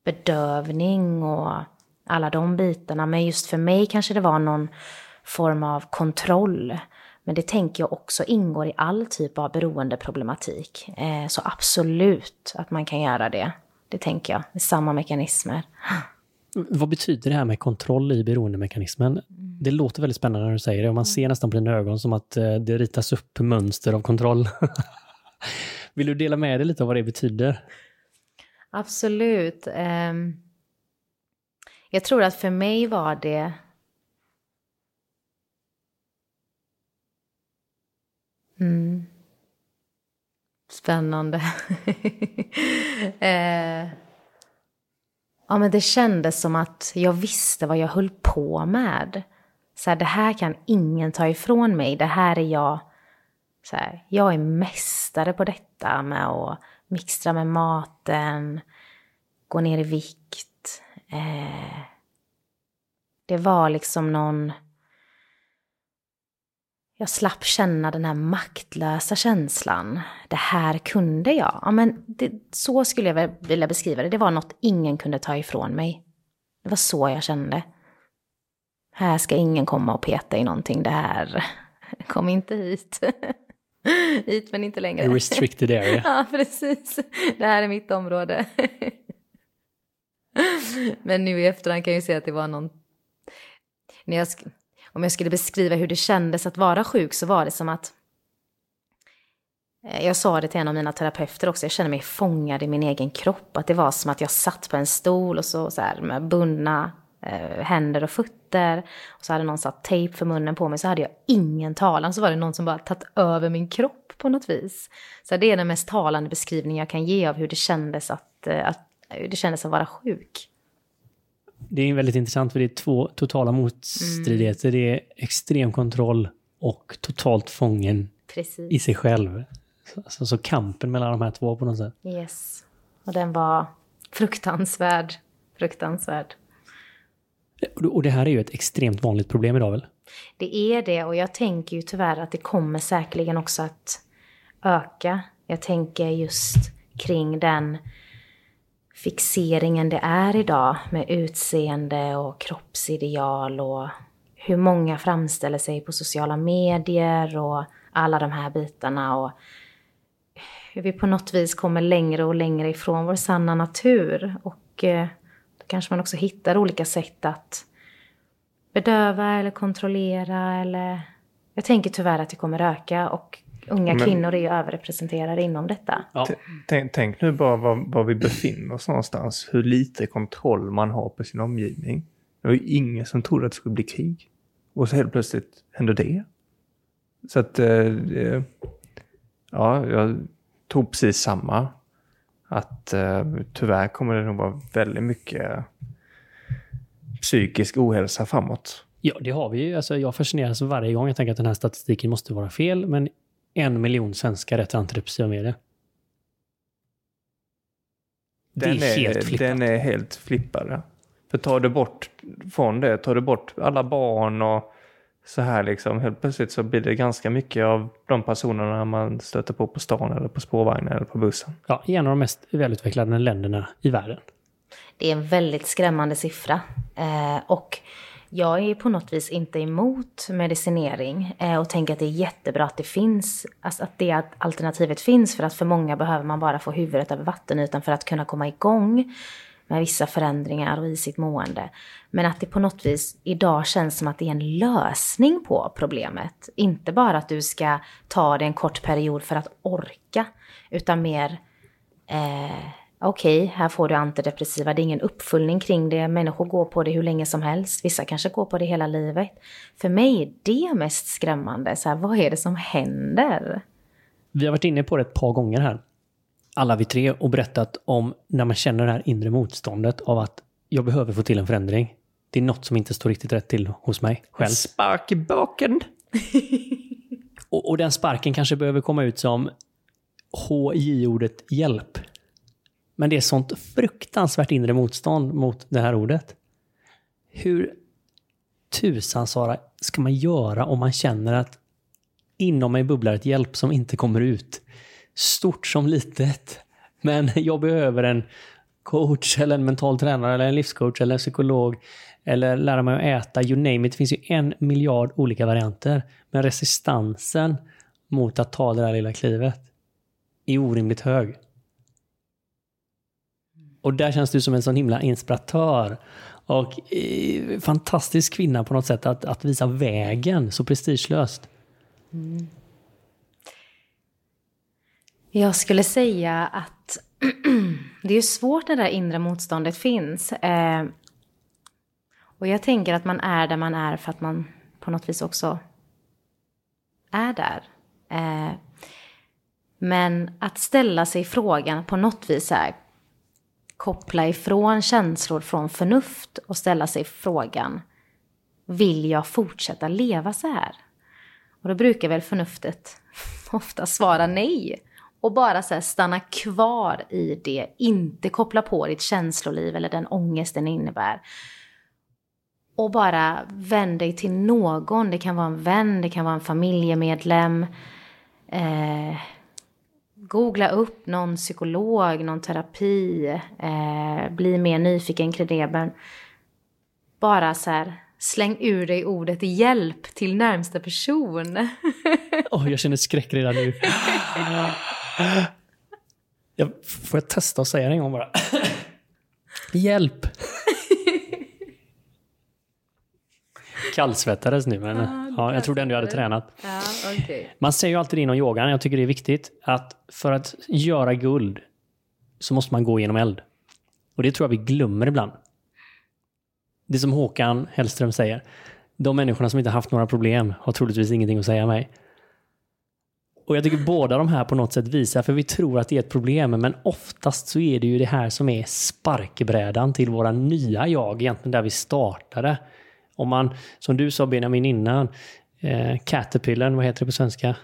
bedövning och alla de bitarna. Men just för mig kanske det var någon form av kontroll. Men det tänker jag också ingår i all typ av beroendeproblematik. Eh, så absolut att man kan göra det. Det tänker jag, med samma mekanismer. Vad betyder det här med kontroll i beroendemekanismen? Det låter väldigt spännande när du säger det och man ser nästan på dina ögon som att eh, det ritas upp mönster av kontroll. (laughs) Vill du dela med dig lite av vad det betyder? Absolut. Ehm, jag tror att för mig var det mm. Spännande. (laughs) eh, ja, men det kändes som att jag visste vad jag höll på med. Så här, det här kan ingen ta ifrån mig. Det här är jag. Så här, jag är mästare på detta med att mixtra med maten, gå ner i vikt. Eh, det var liksom någon... Jag slapp känna den här maktlösa känslan. Det här kunde jag. Ja, men det, så skulle jag vilja beskriva det. Det var något ingen kunde ta ifrån mig. Det var så jag kände. Här ska ingen komma och peta i någonting. Det här, (laughs) kom inte hit. (laughs) hit men inte längre. A restricted area. (laughs) ja, precis. Det här är mitt område. men nu i efterhand kan jag ju säga att det var någon... När jag om jag skulle beskriva hur det kändes att vara sjuk så var det som att eh, jag sa det till en av mina terapeuter också, jag kände mig fångad i min egen kropp. Att det var som att jag satt på en stol och så, så här, med bundna eh, händer och fötter. Och så hade någon satt tejp för munnen på mig, så hade jag ingen talan. Så var det någon som bara tagit över min kropp på något vis. Så det är den mest talande beskrivning jag kan ge av hur det kändes att, eh, att, hur det kändes att vara sjuk. Det är väldigt intressant för det är två totala motstridigheter. Mm. Det är extrem kontroll och totalt fången Precis. i sig själv. Så, så, kampen mellan de här två på något sätt. Yes. Och den var fruktansvärd. Fruktansvärd. Och det här är ju ett extremt vanligt problem idag väl? Det är det och jag tänker ju tyvärr att det kommer säkerligen också att öka. Jag tänker just kring den fixeringen det är idag med utseende och kroppsideal och hur många framställer sig på sociala medier och alla de här bitarna och hur vi på något vis kommer längre och längre ifrån vår sanna natur och eh, då kanske man också hittar olika sätt att bedöva eller kontrollera eller jag tänker tyvärr att det kommer öka och unga Men, kvinnor är ju överrepresenterade inom detta. Ja. Tänk, tänk, nu bara var, var, vi befinner oss någonstans. Hur lite kontroll man har på sin omgivning. Det var ju ingen som trodde att det skulle bli krig. Och så helt plötsligt hände det. Så att, eh, ja, jag tror precis samma. Att eh, tyvärr kommer det nog vara väldigt mycket psykisk ohälsa framåt. Ja, det har vi ju. Alltså, jag fascineras varje gång jag tänker att den här statistiken måste vara fel. Men en miljon svenskar äter antidepressiva medel. Den det är, är helt flippat. Den är helt flippad. För tar du bort från det, tar du bort alla barn och så här liksom, helt plötsligt så blir det ganska mycket av de personerna man stöter på på stan eller på spårvagnen eller på bussen. Ja, i en av de mest välutvecklade länderna i världen. Det är en väldigt skrämmande siffra. Eh, och jag är på något vis inte emot medicinering eh, och tänker att det är jättebra att det finns, alltså att det alternativet finns för att för många behöver man bara få huvudet över vattenytan för att kunna komma igång med vissa förändringar och i sitt mående. Men att det på något vis idag känns som att det är en lösning på problemet. Inte bara att du ska ta det en kort period för att orka, utan mer eh, okej, okay, här får du antidepressiva, det är ingen uppföljning kring det, människor går på det hur länge som helst, vissa kanske går på det hela livet. För mig är det mest skrämmande, så här, vad är det som händer? Vi har varit inne på det ett par gånger här, alla vi tre, och berättat om när man känner det här inre motståndet av att jag behöver få till en förändring. Det är något som inte står riktigt rätt till hos mig själv. Spark i baken! (laughs) och, och den sparken kanske behöver komma ut som HJ-ordet hjälp. Men det är sånt fruktansvärt inre motstånd mot det här ordet. Hur tusan, Sara, ska man göra om man känner att inom mig bubblar ett hjälp som inte kommer ut. Stort som litet. Men (laughs) jag behöver en coach eller en mental tränare eller en livscoach eller en psykolog eller lära mig att äta, you name it. Det finns ju en miljard olika varianter. Men resistansen mot att ta det där lilla klivet är orimligt hög. Och där känns du som en sån himla inspiratör. Och eh, fantastisk kvinna på något sätt att, att visa vägen så prestigelöst. Mm. Jag skulle säga att (clears throat) det är svårt när det där inre motståndet finns. Eh, och jag tänker att man är där man är för att man på något vis också är där. Eh, men att ställa sig frågan på något vis är koppla ifrån känslor från förnuft och ställa sig frågan, vill jag fortsätta leva så här? Och då brukar väl förnuftet (laughs) ofta svara nej. Och bara så stanna kvar i det, inte koppla på ditt känsloliv eller den ångest den innebär. Och bara vänd dig till någon, det kan vara en vän, det kan vara en familjemedlem. Eh, googla upp någon psykolog, någon terapi, eh, bli mer nyfiken kring det. Men bara så här, släng ur dig ordet hjälp till närmsta person. (laughs) oh, jag känner skräck redan nu. (laughs) Jag, får jag testa att säga det en gång bara? hjälp! Kallsvettades nu, men ah, ja, jag trodde ändå jag hade tränat. Okay. Man säger ju alltid inom yogan, jag tycker det är viktigt, att för att göra guld så måste man gå genom eld. Och det tror jag vi glömmer ibland. Det som Håkan Hellström säger, de människorna som inte haft några problem har troligtvis ingenting att säga mig. Och jag tycker båda de här på något sätt visar, för vi tror att det är ett problem, men oftast så är det ju det här som är sparkbrädan till våra nya jag, egentligen där vi startade. Om man, som du sa Benjamin innan, eh, caterpillaren, vad heter det på svenska?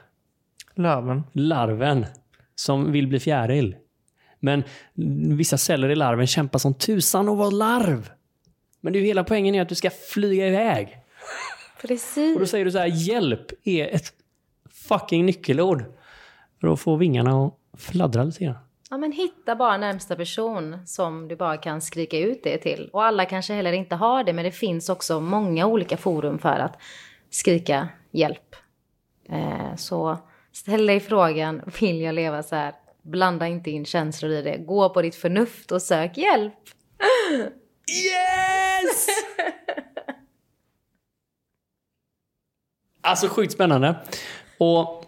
Larven. Larven, som vill bli fjäril. Men vissa celler i larven kämpar som tusan att vara larv. Men det är ju hela poängen är att du ska flyga iväg. Precis. Och då säger du så här, hjälp är ett fucking nyckelord. För att få vingarna att fladdra lite grann. Ja, men hitta bara närmsta person som du bara kan skrika ut det till. Och alla kanske heller inte har det, men det finns också många olika forum för att skrika hjälp. Eh, så ställ dig frågan, vill jag leva så här? Blanda inte in känslor i det. Gå på ditt förnuft och sök hjälp. Yes! (laughs) alltså sjukt spännande. Och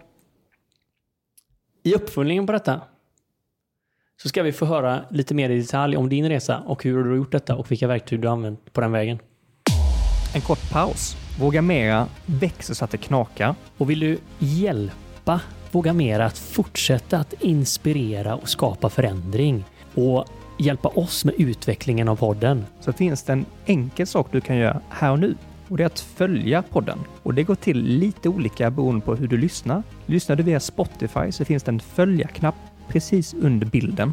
i uppföljningen på detta så ska vi få höra lite mer i detalj om din resa och hur du har gjort detta och vilka verktyg du har använt på den vägen. En kort paus. Våga Mera växer så att det knakar. Och vill du hjälpa Våga Mera att fortsätta att inspirera och skapa förändring och hjälpa oss med utvecklingen av podden. Så finns det en enkel sak du kan göra här och nu och det är att följa podden. Och det går till lite olika beroende på hur du lyssnar. Lyssnar du via Spotify så finns det en följa-knapp precis under bilden.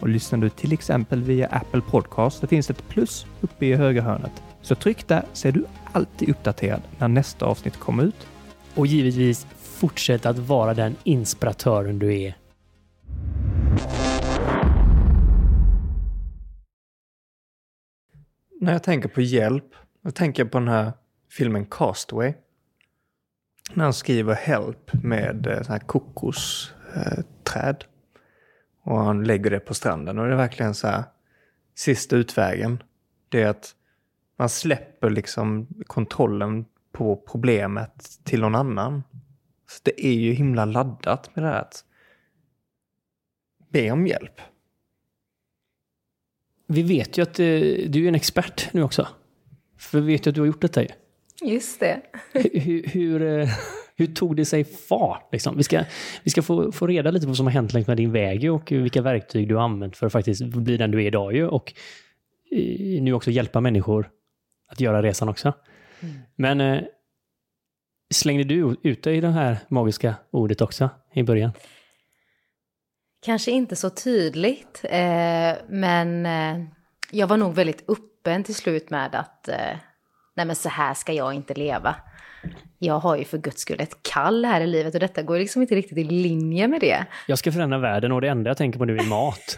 Och lyssnar du till exempel via Apple Podcast så finns det ett plus uppe i högra hörnet. Så tryck där så är du alltid uppdaterad när nästa avsnitt kommer ut. Och givetvis fortsätt att vara den inspiratören du är. När jag tänker på hjälp, jag tänker på den här filmen Castaway. När han skriver help med eh, så här kokosträd. Och han lägger det på stranden och det är verkligen så här sista utvägen. Det är att man släpper liksom kontrollen på problemet till någon annan. Så det är ju himla laddat med det här att be om hjälp. Vi vet ju att eh, du är en expert nu också. För vi vet ju att du har gjort detta ju. Just det. hur, hur, eh, hur, tog det sig fart? Liksom? Vi ska, vi ska få, få reda lite på vad som har hänt längs med din väg och vilka verktyg du har använt för att faktiskt bli den du är idag ju. Och eh, nu också hjälpa människor att göra resan också. Mm. Men eh, slängde du ut dig i det här magiska ordet också i början? Kanske inte så tydligt, men jag var nog väldigt öppen till slut med att eh, nej men så här ska jag inte leva. jag har ju för guds skull ett kall här i livet och detta går liksom inte riktigt i linje med det. Jag ska förändra världen och det enda jag tänker på nu är mat. (laughs)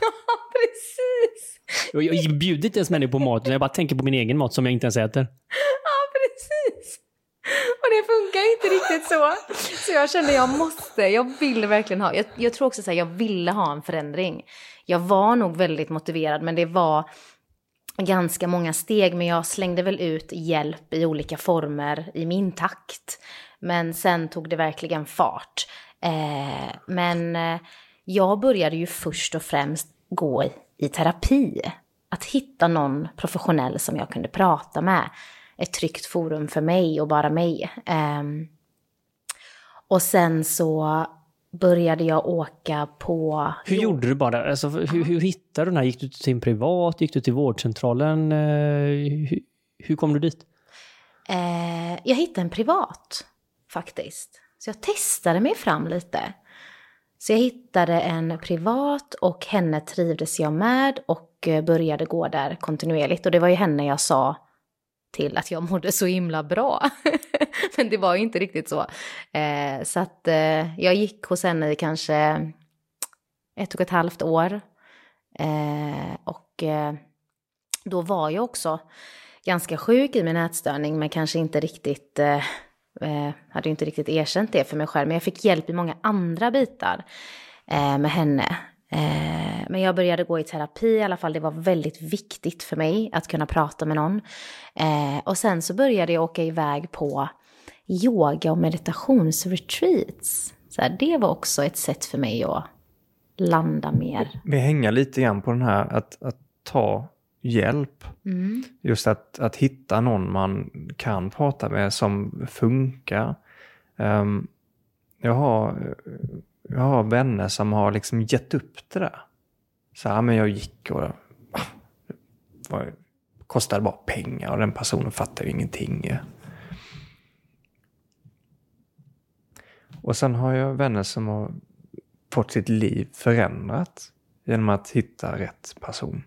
Precis! Och jag bjuder inte ens människor på mat, utan jag bara tänker på min egen mat som jag inte ens äter. Ja, precis! Och det funkar inte riktigt så. Så jag kände jag måste, jag vill verkligen ha, jag, jag tror också så här, jag ville ha en förändring. Jag var nog väldigt motiverad, men det var ganska många steg, men jag slängde väl ut hjälp i olika former i min takt. Men sen tog det verkligen fart. Eh, men eh, jag började ju först och främst gå i, i terapi. Att hitta någon professionell som jag kunde prata med. Ett tryggt forum för mig och bara mig. Eh, och sen så började jag åka på... Hur gjorde du bara? Alltså, hur, hur hittade du den här? Gick du till en privat? Gick du till vårdcentralen? Eh, hur, hur kom du dit? Eh, jag hittade en privat faktiskt. Så jag testade mig fram lite. Så jag hittade en privat och henne trivdes jag med och eh, började gå där kontinuerligt. Och det var ju henne jag sa till att jag mådde så himla bra. (laughs) Men det var ju inte riktigt så. Eh, så att eh, jag gick hos henne i kanske ett och ett halvt år. Eh, och eh, då var jag också ganska sjuk i min ätstörning men kanske inte riktigt, eh, eh hade inte riktigt erkänt det för mig själv. Men jag fick hjälp i många andra bitar eh, med henne. Eh, men jag började gå i terapi i alla fall. Det var väldigt viktigt för mig att kunna prata med någon. Eh, och sen så började jag åka iväg på yoga och meditationsretreats. Så här, det var också ett sätt för mig att landa mer. Vi hänger lite grann på den här att, att ta hjälp. Mm. Just att, att hitta någon man kan prata med som funkar. Um, jag har jag har vänner som har liksom gett upp det där. Så här, men jag gick och det kostade bara pengar och den personen fattade ju ingenting. Och sen har jag vänner som har fått sitt liv förändrat genom att hitta rätt person.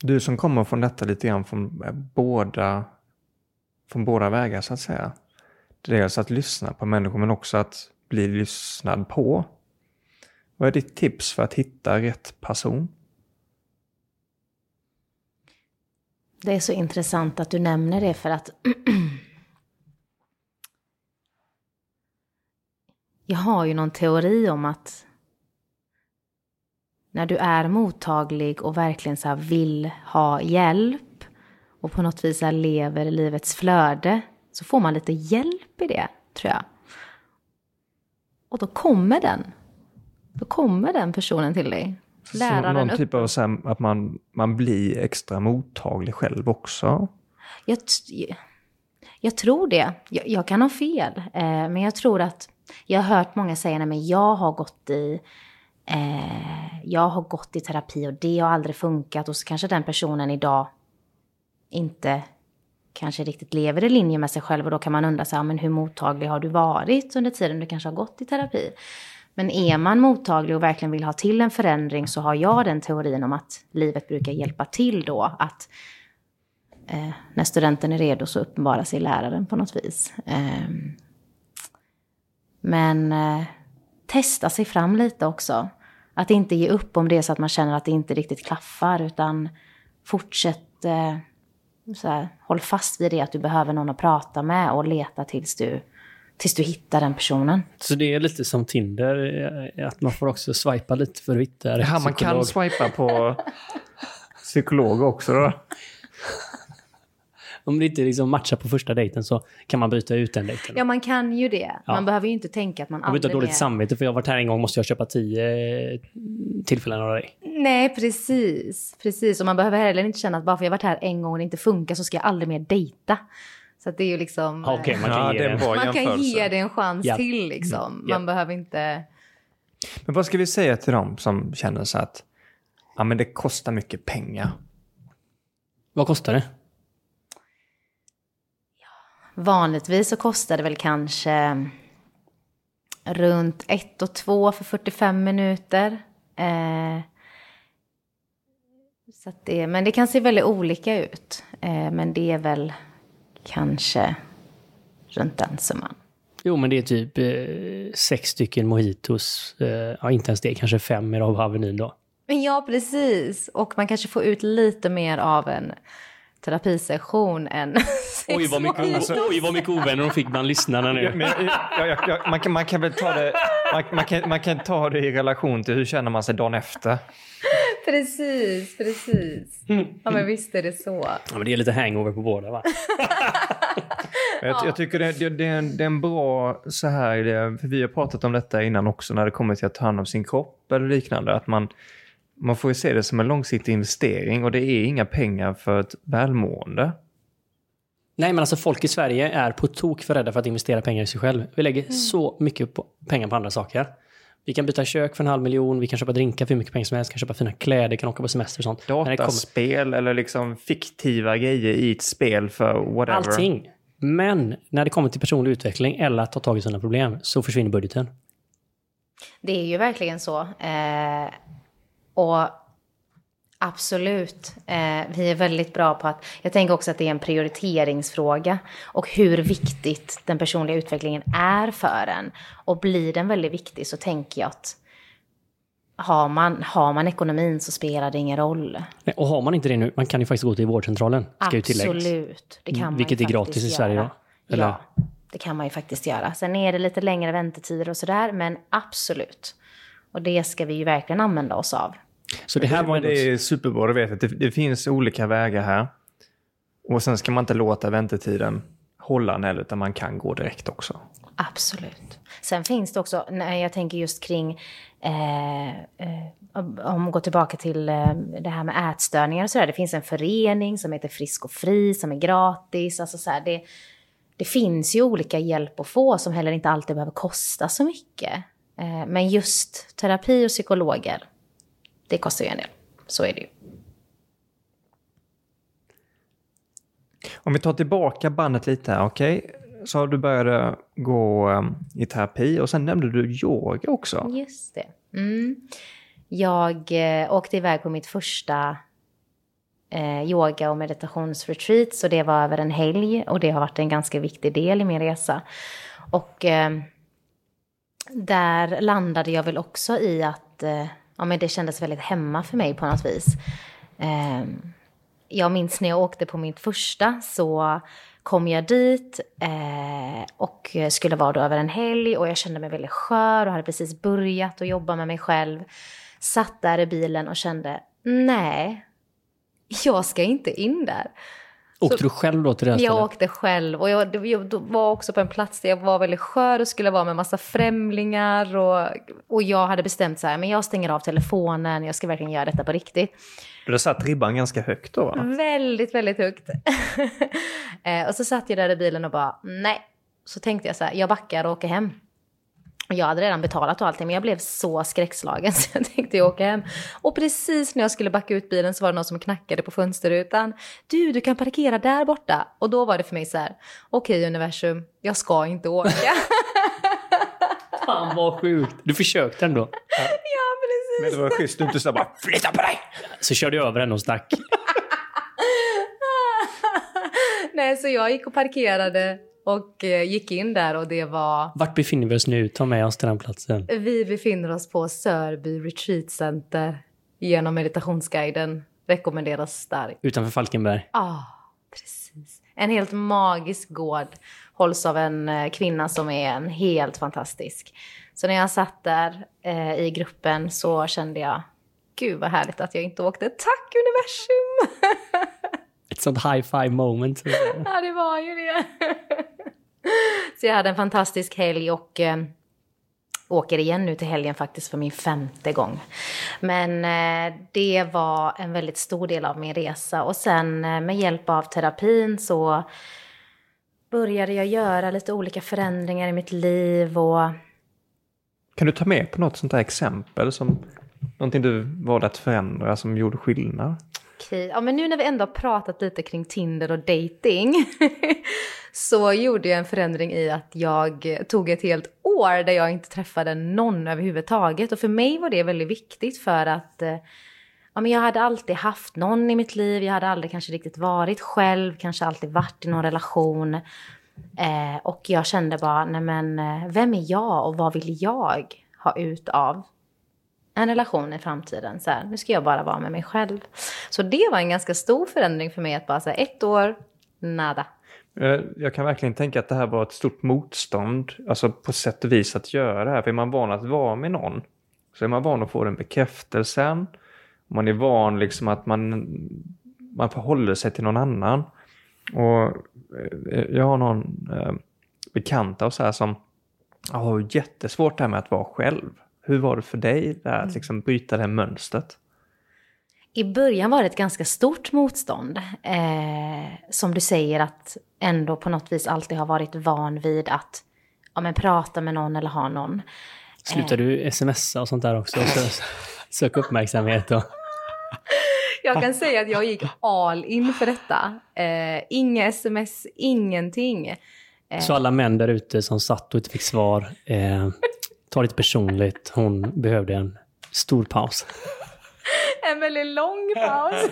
Du som kommer från detta lite grann från eh, båda, från båda vägar så att säga. Dels att lyssna på människor men också att bli lyssnad på. Vad är ditt tips för att hitta rätt person? Det är så intressant att du nämner det för att (clears throat) jag har ju någon teori om att när du är mottaglig och verkligen så vill ha hjälp och på något vis lever livets flöde så får man lite hjälp i det, tror jag. Och då kommer den. Då kommer den personen till dig. Läraren någon typ av så här, att man, man blir extra mottaglig själv också? Jag, jag tror det. Jag, jag kan ha fel. Eh, men jag tror att jag har hört många säga att jag har gått i eh, jag har gått i terapi och det har aldrig funkat och så kanske den personen idag inte kanske riktigt lever i linje med sig själv och då kan man undra så här, men hur mottaglig har du varit under tiden du kanske har gått i terapi? Men är man mottaglig och verkligen vill ha till en förändring så har jag den teorin om att livet brukar hjälpa till då att eh, när studenten är redo så uppenbarar sig läraren på något vis. Eh, men eh, testa sig fram lite också. Att inte ge upp om det är så att man känner att det inte riktigt klaffar utan fortsätt eh, så här, håll fast vid det att du behöver någon att prata med och leta tills du, tills du hittar den personen. Så det är lite som Tinder, eh, att man får också swipa lite för att hitta rätt Ja, man kan swipa på psykolog också då? Om det inte liksom matchar på första dejten så kan man byta ut den dejten. Ja, man kan ju det. Ja. Man behöver ju inte tänka att man aldrig mer... Man behöver inte ha dåligt samvete för jag har varit här en gång måste jag köpa tio eh, tillfällen av dig. Nej, precis. Precis, och man behöver heller inte känna att bara för jag har varit här en gång och det inte funkar så ska jag aldrig mer dejta. Så det är ju liksom... Okay, man kan, ja, ge, det man kan ge det en chans ja. till liksom. Man behöver inte... Men vad ska vi säga till dem som känner så att ja, men det kostar mycket pengar? Vad kostar det? Vanligtvis så kostar det väl kanske runt 1 och 2 för 45 minuter. Eh, så det, men det kan se väldigt olika ut. Eh, men det är väl kanske runt den summan. Jo, men det är typ eh, sex stycken mojitos. Eh, ja, inte ens det, kanske fem med av Avenyn då. Men ja, precis. Och man kanske får ut lite mer av en terapisession än Oj vad, mycket, oj, vad mycket ovänner de fick bland lyssnarna nu. Men, ja, ja, ja, man, kan, man kan väl ta det, man, man, kan, man kan ta det i relation till hur känner man sig dagen efter. precis, precis. Ja, men visst är det så. Ja, men det är lite hangover på båda va? (laughs) Jag, jag tycker det, det, det, är en, det är en bra så här, det, för vi har pratat om detta innan också när det kommer till att ta hand om sin kropp eller liknande. Att man, man får ju se det som en långsiktig investering och det är inga pengar för ett välmående. Nej, men alltså folk i Sverige är på tok för rädda för att investera pengar i sig själv. Vi lägger så mycket på, pengar på andra saker. Vi kan byta kök för en halv miljon, vi kan köpa drinkar för hur mycket pengar som helst, kan köpa fina kläder, kan åka på semester och sånt. När det kommer- Dataspel eller liksom fiktiva grejer i ett spel för whatever. Allting. Men när det kommer till personlig utveckling eller att ta tag i sina problem så försvinner budgeten. Det är ju verkligen så. Eh, och absolut, eh, vi är väldigt bra på att... Jag tänker också att det är en prioriteringsfråga. Och hur viktigt den personliga utvecklingen är för en. Och blir den väldigt viktig så tänker jag att har man, har man ekonomin så spelar det ingen roll. Nej, Och har man inte det nu, man kan ju faktiskt gå till vårdcentralen. Ska. Absolut, det kan man Vilket är gratis i Sverige då? Eller? Ja, det kan man ju faktiskt göra. Sen är det lite längre väntetider och sådär, men absolut. Och det ska vi ju verkligen använda oss av. Så det här var ändå... det är superbra att veta att det, det finns olika vägar här. Och sen ska man inte låta väntetiden hålla en heller, utan man kan gå direkt också. Absolut. Sen finns det också, när jag tänker just kring, eh, eh, om om vi går tillbaka till eh, det här med ätstörningar och sådär. Det finns en förening som heter Frisk och Fri som är gratis. Alltså så här, det, det finns ju olika hjälp att få som heller inte alltid behöver kosta så mycket. Eh, men just terapi och psykologer, det kostar ju en del. Så är det ju. Om vi tar tillbaka bandet lite okej? Så har du börjat gå um, i terapi och sen nämnde du yoga också. Just det. Mm. Jag eh, åkte iväg på mitt första eh, yoga och meditationsretreat. Så det var över en helg och det har varit en ganska viktig del i min resa. Och eh, där landade jag väl också i att eh, ja, men det kändes väldigt hemma för mig på något vis. Eh, jag minns när jag åkte på mitt första så kom jag dit eh, och skulle vara då över en helg och jag kände mig väldigt skör och hade precis börjat att jobba med mig själv. Satt där i bilen och kände, nej, jag ska inte in där. Åkte du själv då till det här Jag stället? åkte själv och jag, jag var också på en plats där jag var väldigt skör och skulle vara med massa främlingar. Och, och jag hade bestämt så här, men jag stänger av telefonen, jag ska verkligen göra detta på riktigt. Du har satt ribban ganska högt då va? Väldigt, väldigt högt. (laughs) eh, och så satt jag där i bilen och bara, nej. Så tänkte jag så här, jag backar och åker hem. Jag hade redan betalat och allting, men jag blev så skräckslagen (laughs) så jag tänkte jag åka hem. Och precis när jag skulle backa ut bilen så var det någon som knackade på fönsterrutan. Du, du kan parkera där borta. Och då var det för mig så här, okej universum, jag ska inte åka. (laughs) Fan vad sjukt. Du försökte ändå. (laughs) ja, precis. Men det var schysst, du inte så bara flytta på dig! Så körde jag över henne och stack. Nej, så jag gick och parkerade och eh, gick in där och det var Vart befinner vi oss nu? Ta med oss till den platsen. Vi befinner oss på Sörby Retreat Center genom meditationsguiden. Rekommenderas starkt. Utanför Falkenberg. Ja, ah, precis. En helt magisk gård. Hålls av en eh, kvinna som är en helt fantastisk. Så när jag satt där eh, i gruppen så kände jag, gud vad härligt att jag inte åkte. Tack universum! (laughs) Ett sånt high five moment. ja, det var ju det så jag hade en fantastisk helg och eh, åker igen nu till helgen faktiskt för min femte gång. Men eh, det var en väldigt stor del av min resa och sen eh, med hjälp av terapin så började jag göra lite olika förändringar i mitt liv och Kan du ta med på något sånt där exempel som någonting du valde att förändra som gjorde skillnad? Okej, ja men nu när vi ändå har pratat lite kring Tinder och dating (laughs) så gjorde jag en förändring i att jag tog ett helt år där jag inte träffade någon överhuvudtaget. Och för mig var det väldigt viktigt för att eh, ja, men jag hade alltid haft någon i mitt liv, jag hade aldrig kanske riktigt varit själv, kanske alltid varit i någon relation. Eh, och jag kände bara, nej men eh, vem är jag och vad vill jag ha ut av en relation i framtiden? Så här, nu ska jag bara vara med mig själv. Så det var en ganska stor förändring för mig att bara säga ett år, nada. Eh, jag kan verkligen tänka att det här var ett stort motstånd, alltså på sätt och vis att göra det här. För är man van att vara med någon så är man van att få den bekräftelsen. Man är van liksom att man, man förhåller sig till någon annan. Och eh, jag har någon eh, bekanta och så här som har jättesvårt det här med att vara själv. Hur var det för dig där, att liksom bryta det här mönstret? I början var det ett ganska stort motstånd. Eh, som du säger att ändå på något vis alltid har varit van vid att ja, men prata med någon eller ha någon. Slutar du smsa och sånt där också? Så, söka uppmärksamhet och... (laughs) Jag kan säga att jag gick all in för detta. Eh, inga sms, ingenting. Eh. Så alla män där ute som satt och inte fick svar, eh, ta det personligt. Hon behövde en stor paus. (laughs) En väldigt lång paus. (laughs)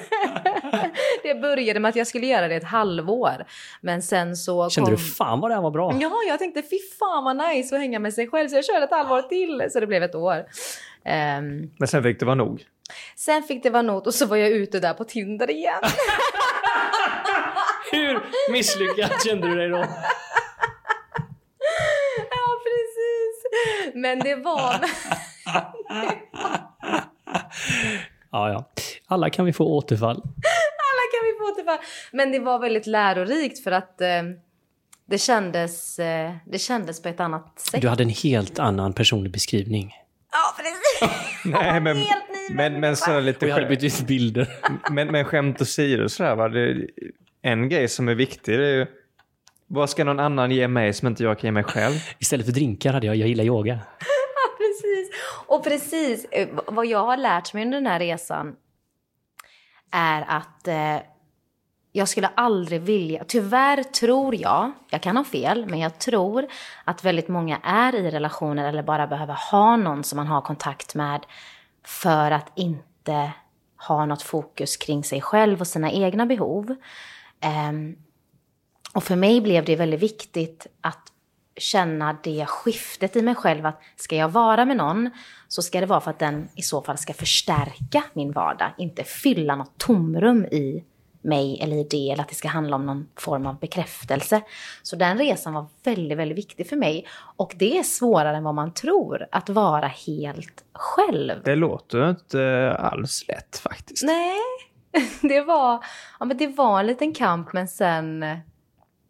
det började med att jag skulle göra det ett halvår. Men sen så Kände kom... du fan vad det här var bra? Ja, jag tänkte fy fan vad nice att hänga med sig själv. Så jag körde ett halvår till. Så det blev ett år. Um, Men sen fick det vara nog? Sen fick det vara nog och så var jag ute där på Tinder igen. (laughs) Hur misslyckad kände du dig då? ja, precis. Men det var... ja, ja. Alla kan vi få återfall. Alla kan vi få återfall. Men det var väldigt lärorikt för att eh, det, kändes, eh, det kändes på ett annat sätt. Du hade en helt annan personlig beskrivning. Ja, precis. (laughs) Nej, men, men, men så lite... Och jag hade bytt bilder. (laughs) men, men skämt åsido sådär va. Det, en grej som är viktig är ju vad ska någon annan ge mig som inte jag kan ge mig själv? (laughs) Istället för drinkar hade jag, jag gillar yoga. (laughs) Precis. Och precis, eh, vad jag har lärt mig under den här resan är att eh, jag skulle aldrig vilja, tyvärr tror jag, jag kan ha fel, men jag tror att väldigt många är i relationer eller bara behöver ha någon som man har kontakt med för att inte ha något fokus kring sig själv och sina egna behov. Um, och för mig blev det väldigt viktigt att känna det skiftet i mig själv att ska jag vara med någon så ska det vara för att den i så fall ska förstärka min vardag, inte fylla något tomrum i mig eller i det eller att det ska handla om någon form av bekräftelse. Så den resan var väldigt, väldigt viktig för mig och det är svårare än vad man tror att vara helt själv. Det låter inte alls lätt faktiskt. Nej, (laughs) det var, ja, men det var en liten kamp men sen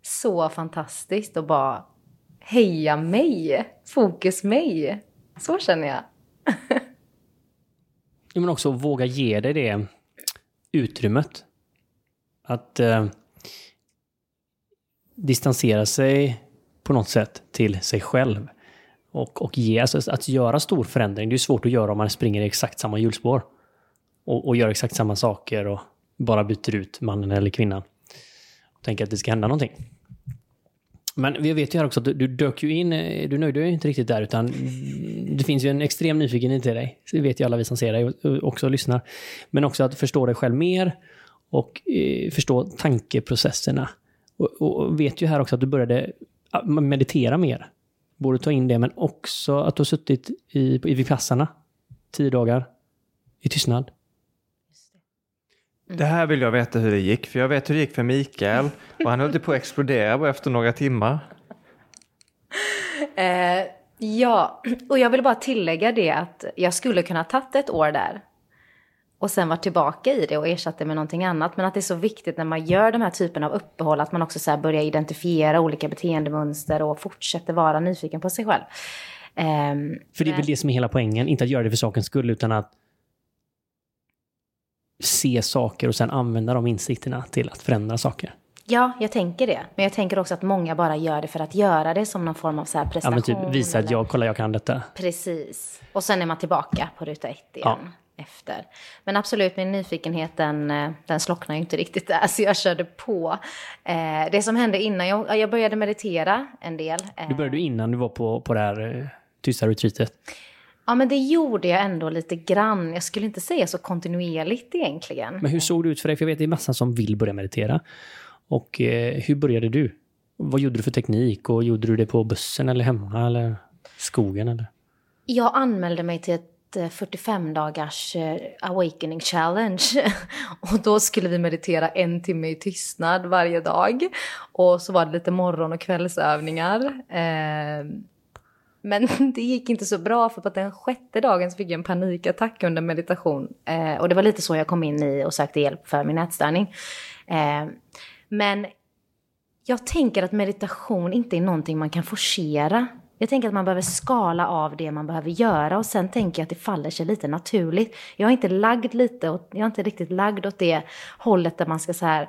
så fantastiskt att bara heja mig, fokus mig. Så känner jag. (laughs) men också våga ge dig det utrymmet. Att eh, distansera sig på något sätt till sig själv. Och, och ge, alltså, att göra stor förändring, det är svårt att göra om man springer i exakt samma hjulspår. Och, och gör exakt samma saker och bara byter ut mannen eller kvinnan. Och tänker att det ska hända någonting. Men vi vet ju här också att du, du dök ju in, eh, du nöjde dig inte riktigt där utan det finns ju en extrem nyfikenhet i dig. Det vet ju alla vi som ser dig och också lyssnar. Men också att förstå dig själv mer och eh, förstå tankeprocesserna. Och, och, vet ju här också att du började meditera mer. Borde ta in det, men också att du har suttit i, i Vipassana tio dagar i tystnad. Det här vill jag veta hur det gick, för jag vet hur det gick för Mikael och han höll på att explodera efter några timmar. (laughs) Eh, ja, och jag vill bara tillägga det att jag skulle kunna ha tagit ett år där och sen varit tillbaka i det och ersatt det med någonting annat. Men att det är så viktigt när man gör de här typen av uppehåll att man också så börjar identifiera olika beteendemönster och fortsätter vara nyfiken på sig själv. Um, för det är väl det som är hela poängen, inte att göra det för sakens skull utan att se saker och sen använda de insikterna till att förändra saker. Ja, jag tänker det. Men jag tänker också att många bara gör det för att göra det som någon form av så här prestation. Ja, men typ visa att jag, kolla jag kan detta. Precis. Och sen är man tillbaka på ruta ett igen. Ja. Efter. Men absolut, min nyfikenhet den, eh, den slocknade ju inte riktigt där, (laughs) så jag körde på. Eh, det som hände innan, jag, jag började meditera en del. Du började innan du var på, på det här eh, tysta retreatet? Ja, men det gjorde jag ändå lite grann. Jag skulle inte säga så kontinuerligt egentligen. Men hur såg det ut för dig? För jag vet det är massa som vill börja meditera. Och eh, hur började du? Vad gjorde du för teknik? Och gjorde du det på bussen eller hemma eller skogen? Eller? Jag anmälde mig till ett 45 dagars eh, awakening challenge. (laughs) Och då skulle vi meditera en timme i tystnad varje dag. Och så var det lite morgon och kvällsövningar. Men (laughs) det gick inte så bra för på den sjätte dagen så fick jag en panikattack under meditation. Eh, och det var lite så jag kom in i och sökte hjälp för min ätstörning. Eh, men jag tänker att meditation inte är någonting man kan forcera. Jag tänker att man behöver skala av det man behöver göra och sen tänker jag att det faller sig lite naturligt. Jag är inte lagd lite och jag är inte riktigt lagd åt det hållet där man ska så här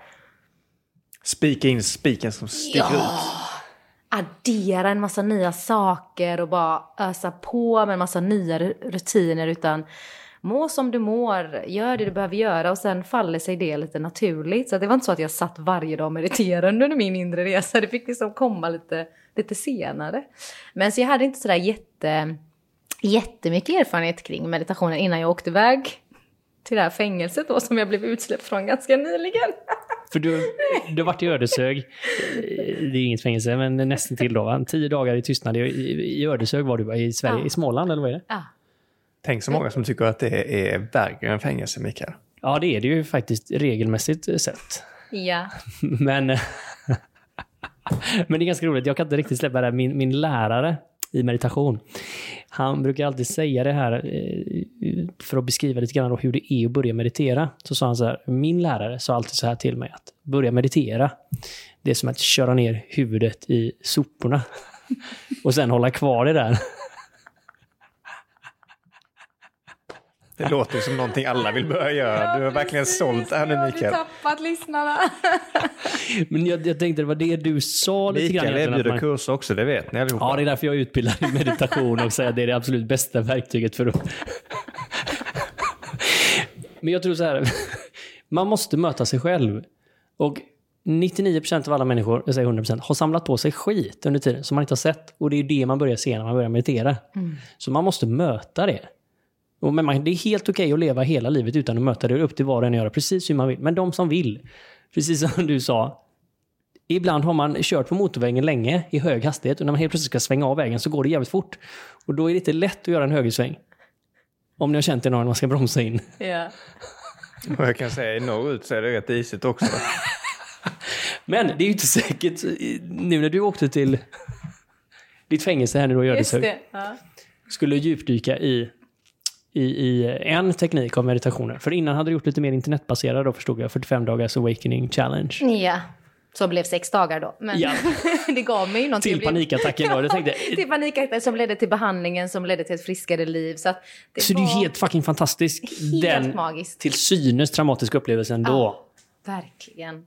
Spika in spiken som sticker Ja. ut addera en massa nya saker och bara ösa på med en massa nya rutiner utan må som du mår, gör det du behöver göra och sen faller sig det lite naturligt. Så det var inte så att jag satt varje dag och mediterade under min inre resa, det fick liksom komma lite, lite senare. Men så jag hade inte sådär jätte, jättemycket erfarenhet kring meditationen innan jag åkte iväg till det här fängelset då som jag blev utsläppt från ganska nyligen. (laughs) För du, du har varit i Ödeshög. Det är inget fängelse, men nästan till då. Va? Tio dagar i tystnad. I, i, Ödeshög var du i Sverige, Ja. i Småland eller vad är det? Ja. Tänk så många som tycker att det är värre än fängelse, Mikael. Ja, det är det ju faktiskt regelmässigt sett. Ja. (laughs) Men, (laughs) men det är ganska roligt. Jag kan inte riktigt släppa det här. Min, min lärare i meditation, han brukar alltid säga det här eh, för att beskriva lite grann då hur det är att börja meditera. Så sa han så här, min lärare sa alltid så här till mig att börja meditera, det är som att köra ner huvudet i soporna (laughs) och sen hålla kvar det där. Det låter som någonting alla vill börja göra. Du har verkligen sålt det här nu, Mikael. tappat lyssnarna. (laughs) Men jag, jag tänkte det var det du sa lite grann. Mikael egentligen, att erbjuder man- kurser också, det vet ni allihopa. Ja, det är därför jag är utbildad i meditation och säger att det är det absolut bästa verktyget för att... (laughs) Men jag tror så här, (laughs) man måste möta sig själv. Och 99% av alla människor, jag säger 100%, har samlat på sig skit under tiden som man inte har sett. Och det är det man börjar se när man börjar meditera. Så man måste möta det. Och men man, det är helt okej att leva hela livet utan att möta det. Upp till var och en att göra precis hur man vill. Men de som vill, precis som du sa, Ibland har man kört på motorvägen länge i hög hastighet och när man helt plötsligt ska svänga av vägen så går det jävligt fort. Och då är det inte lätt att göra en högersväng. Om ni har känt det någon man ska bromsa in. Ja. Och (laughs) jag kan säga, i norrut så är det rätt isigt också. (laughs) Men det är ju inte säkert, nu när du åkte till ditt fängelse här nu då i Just Ödeshög, det. Ja. skulle djupdyka i, i, i en teknik av meditationer. För innan hade du gjort lite mer internetbaserad då förstod jag, 45 dagars awakening challenge. ja. Så blev sex dagar då. Men Ja. (laughs) det gav mig ju någonting. Till panikattacken då. Jag tänkte, till panikattacken som ledde till behandlingen som ledde till ett friskare liv. Så, det så det är var ju helt fucking fantastisk. helt Den magiskt. till synes traumatiska upplevelsen då. Ja. Verkligen.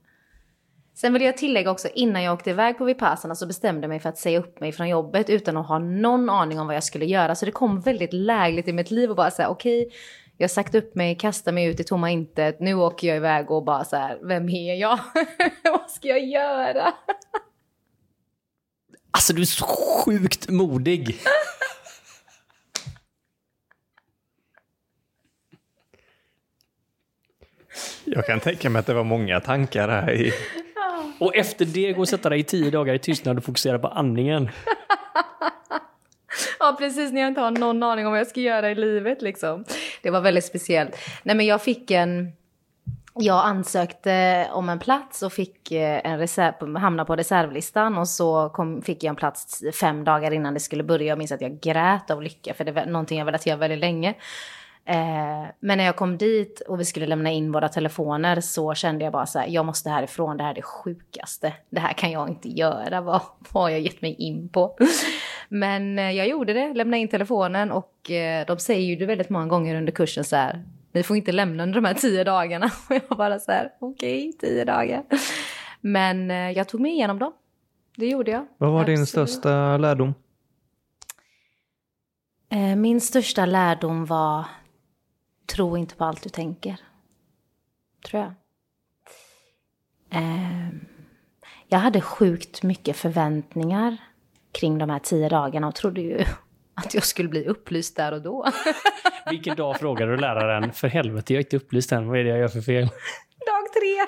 Sen vill jag tillägga också, innan jag åkte iväg på Vipassana så bestämde jag mig för att säga upp mig från jobbet utan att ha någon aning om vad jag skulle göra. Så det kom väldigt lägligt i mitt liv och bara säga okej, jag har sagt upp mig, kastar mig ut i tomma intet, nu åker jag iväg och bara så här, vem är jag? (laughs) vad ska jag göra? Alltså du är så sjukt modig. Jag kan tänka mig att det var många tankar här i... Och efter det gå och sätta dig i tio dagar i tystnad och fokusera på andningen. Ja, precis när jag inte har någon aning om vad jag ska göra i livet liksom. Det var väldigt speciellt. Nej, men jag fick en... Jag ansökte om en plats och fick eh, en reserv, hamna på reservlistan och så kom, fick jag en plats fem dagar innan det skulle börja. Jag minns att jag grät av lycka för det var någonting jag velat göra väldigt länge. Eh, men när jag kom dit och vi skulle lämna in våra telefoner så kände jag bara så här, jag måste härifrån, det här är det sjukaste. Det här kan jag inte göra, (laughs) vad, vad har jag gett mig in på? Men eh, jag gjorde det, lämnade in telefonen och eh, de säger ju det väldigt många gånger under kursen så här, ni får inte lämna under de här tio dagarna. (laughs) Och jag bara så här, okej, tio dagar. Men jag tog mig igenom dem. Det gjorde jag. Vad var din Absolut. största lärdom? Min största lärdom var tro inte på allt du tänker. Tror jag. Eh, Jag hade sjukt mycket förväntningar kring de här tio dagarna och trodde ju (laughs) att jag skulle bli upplyst där och då. (laughs) Vilken dag frågade du läraren? För helvete, jag är inte upplyst än. Vad är det jag gör för fel? Dag tre! (laughs)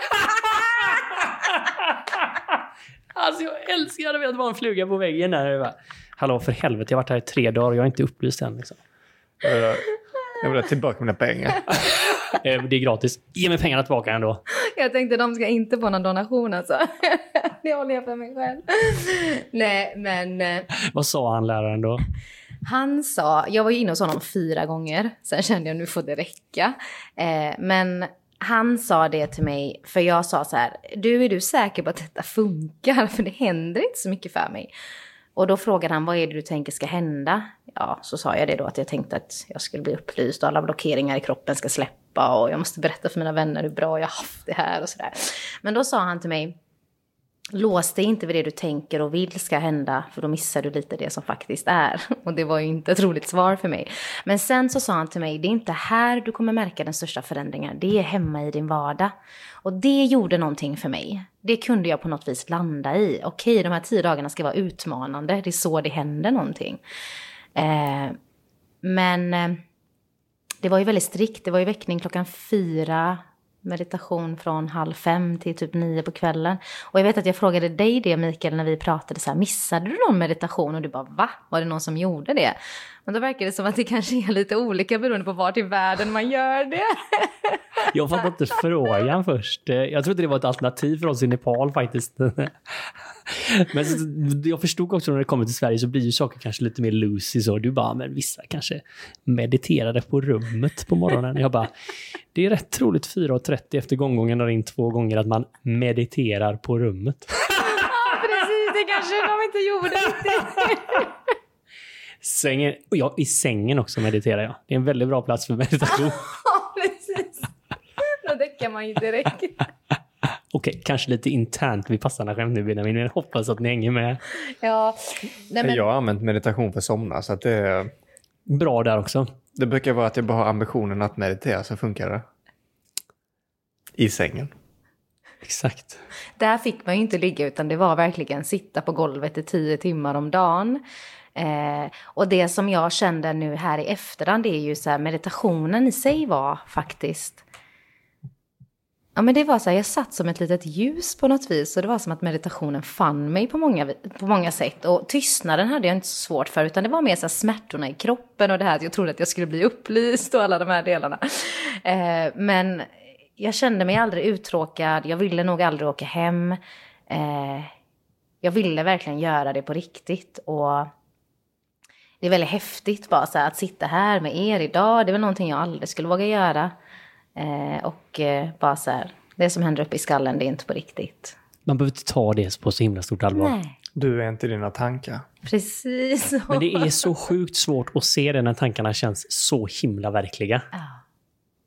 Alltså jag älskar, jag velat vara en fluga på väggen där. Hallå för helvete, jag har varit här i tre dagar och jag är inte upplyst än. Liksom. Jag vill ha tillbaka mina pengar. (laughs) Eh, Det är gratis. Ge mig pengarna tillbaka ändå. Jag tänkte de ska inte få någon donation alltså. (laughs) Det håller jag för mig själv. Nej, men eh, Vad sa han läraren då? han sa, jag var ju inne hos honom fyra gånger, sen kände jag nu får det räcka. Eh, men han sa det till mig, för jag sa så här, du är du säker på att detta funkar? För det händer inte så mycket för mig. Och då frågade han, vad är det du tänker ska hända? Ja, så sa jag det då, att jag tänkte att jag skulle bli upplyst och alla blockeringar i kroppen ska släppa och jag måste berätta för mina vänner hur bra jag har haft det här och sådär. Men då sa han till mig, lås dig inte vid det du tänker och vill ska hända, för då missar du lite det som faktiskt är. (laughs) Och det var ju inte ett roligt svar för mig. Men sen så sa han till mig, det är inte här du kommer märka den största förändringen, det är hemma i din vardag. Och det gjorde någonting för mig. Det kunde jag på något vis landa i. Okej, de här tio dagarna ska vara utmanande, det är så det händer någonting. Eh, men eh, det var ju väldigt strikt, det var ju väckning klockan fyra, meditation från halv fem till typ nio på kvällen. Och jag vet att jag frågade dig det Mikael när vi pratade så här, missade du någon meditation? Och du bara va? Var det någon som gjorde det? Men då verkar det som att det kanske är lite olika beroende på vart i världen man gör det. (laughs) Jag fattade inte frågan först. Jag trodde det var ett alternativ för oss i Nepal faktiskt. (laughs) Men jag förstod också när det kommer till Sverige så blir ju saker kanske lite mer loosey så. Du bara, men vissa kanske mediterade på rummet på morgonen. Jag bara, det är rätt troligt 4.30 efter gånggången har in två gånger att man mediterar på rummet. (laughs) Precis, det kanske de inte gjorde riktigt. (laughs) Sängen, och ja, i sängen också mediterar jag. Det är en väldigt bra plats för meditation. Ja, precis. Då däckar man ju direkt. Okej, kanske lite internt vid passarna skämt nu Benjamin, men jag hoppas att ni hänger med. Ja, nej men... Jag har använt meditation för att somna, så att det, Bra där också. det brukar vara att jag bara har ambitionen att meditera, så funkar det. I sängen. Exakt. Där fick man ju inte ligga utan det var verkligen sitta på golvet i tio timmar om dagen. Eh, och det som jag kände nu här i efterhand det är ju så här meditationen i sig var faktiskt Ja men det var så här, jag satt som ett litet ljus på något vis och det var som att meditationen fann mig på många, på många sätt. Och tystnaden hade jag inte så svårt för utan det var mer så här smärtorna i kroppen och det här att jag trodde att jag skulle bli upplyst och alla de här delarna. Eh, men jag kände mig aldrig uttråkad, jag ville nog aldrig åka hem. Eh, jag ville verkligen göra det på riktigt och det är väldigt häftigt bara så här, att sitta här med er idag. Det är väl någonting jag aldrig skulle våga göra. Eh, och eh, bara så här, det som händer uppe i skallen, det är inte på riktigt. Man behöver inte ta det på så himla stort allvar. Nej, Du är inte dina tankar. precis så. (laughs) Men det är så sjukt svårt att se det när tankarna känns så himla verkliga. Ja.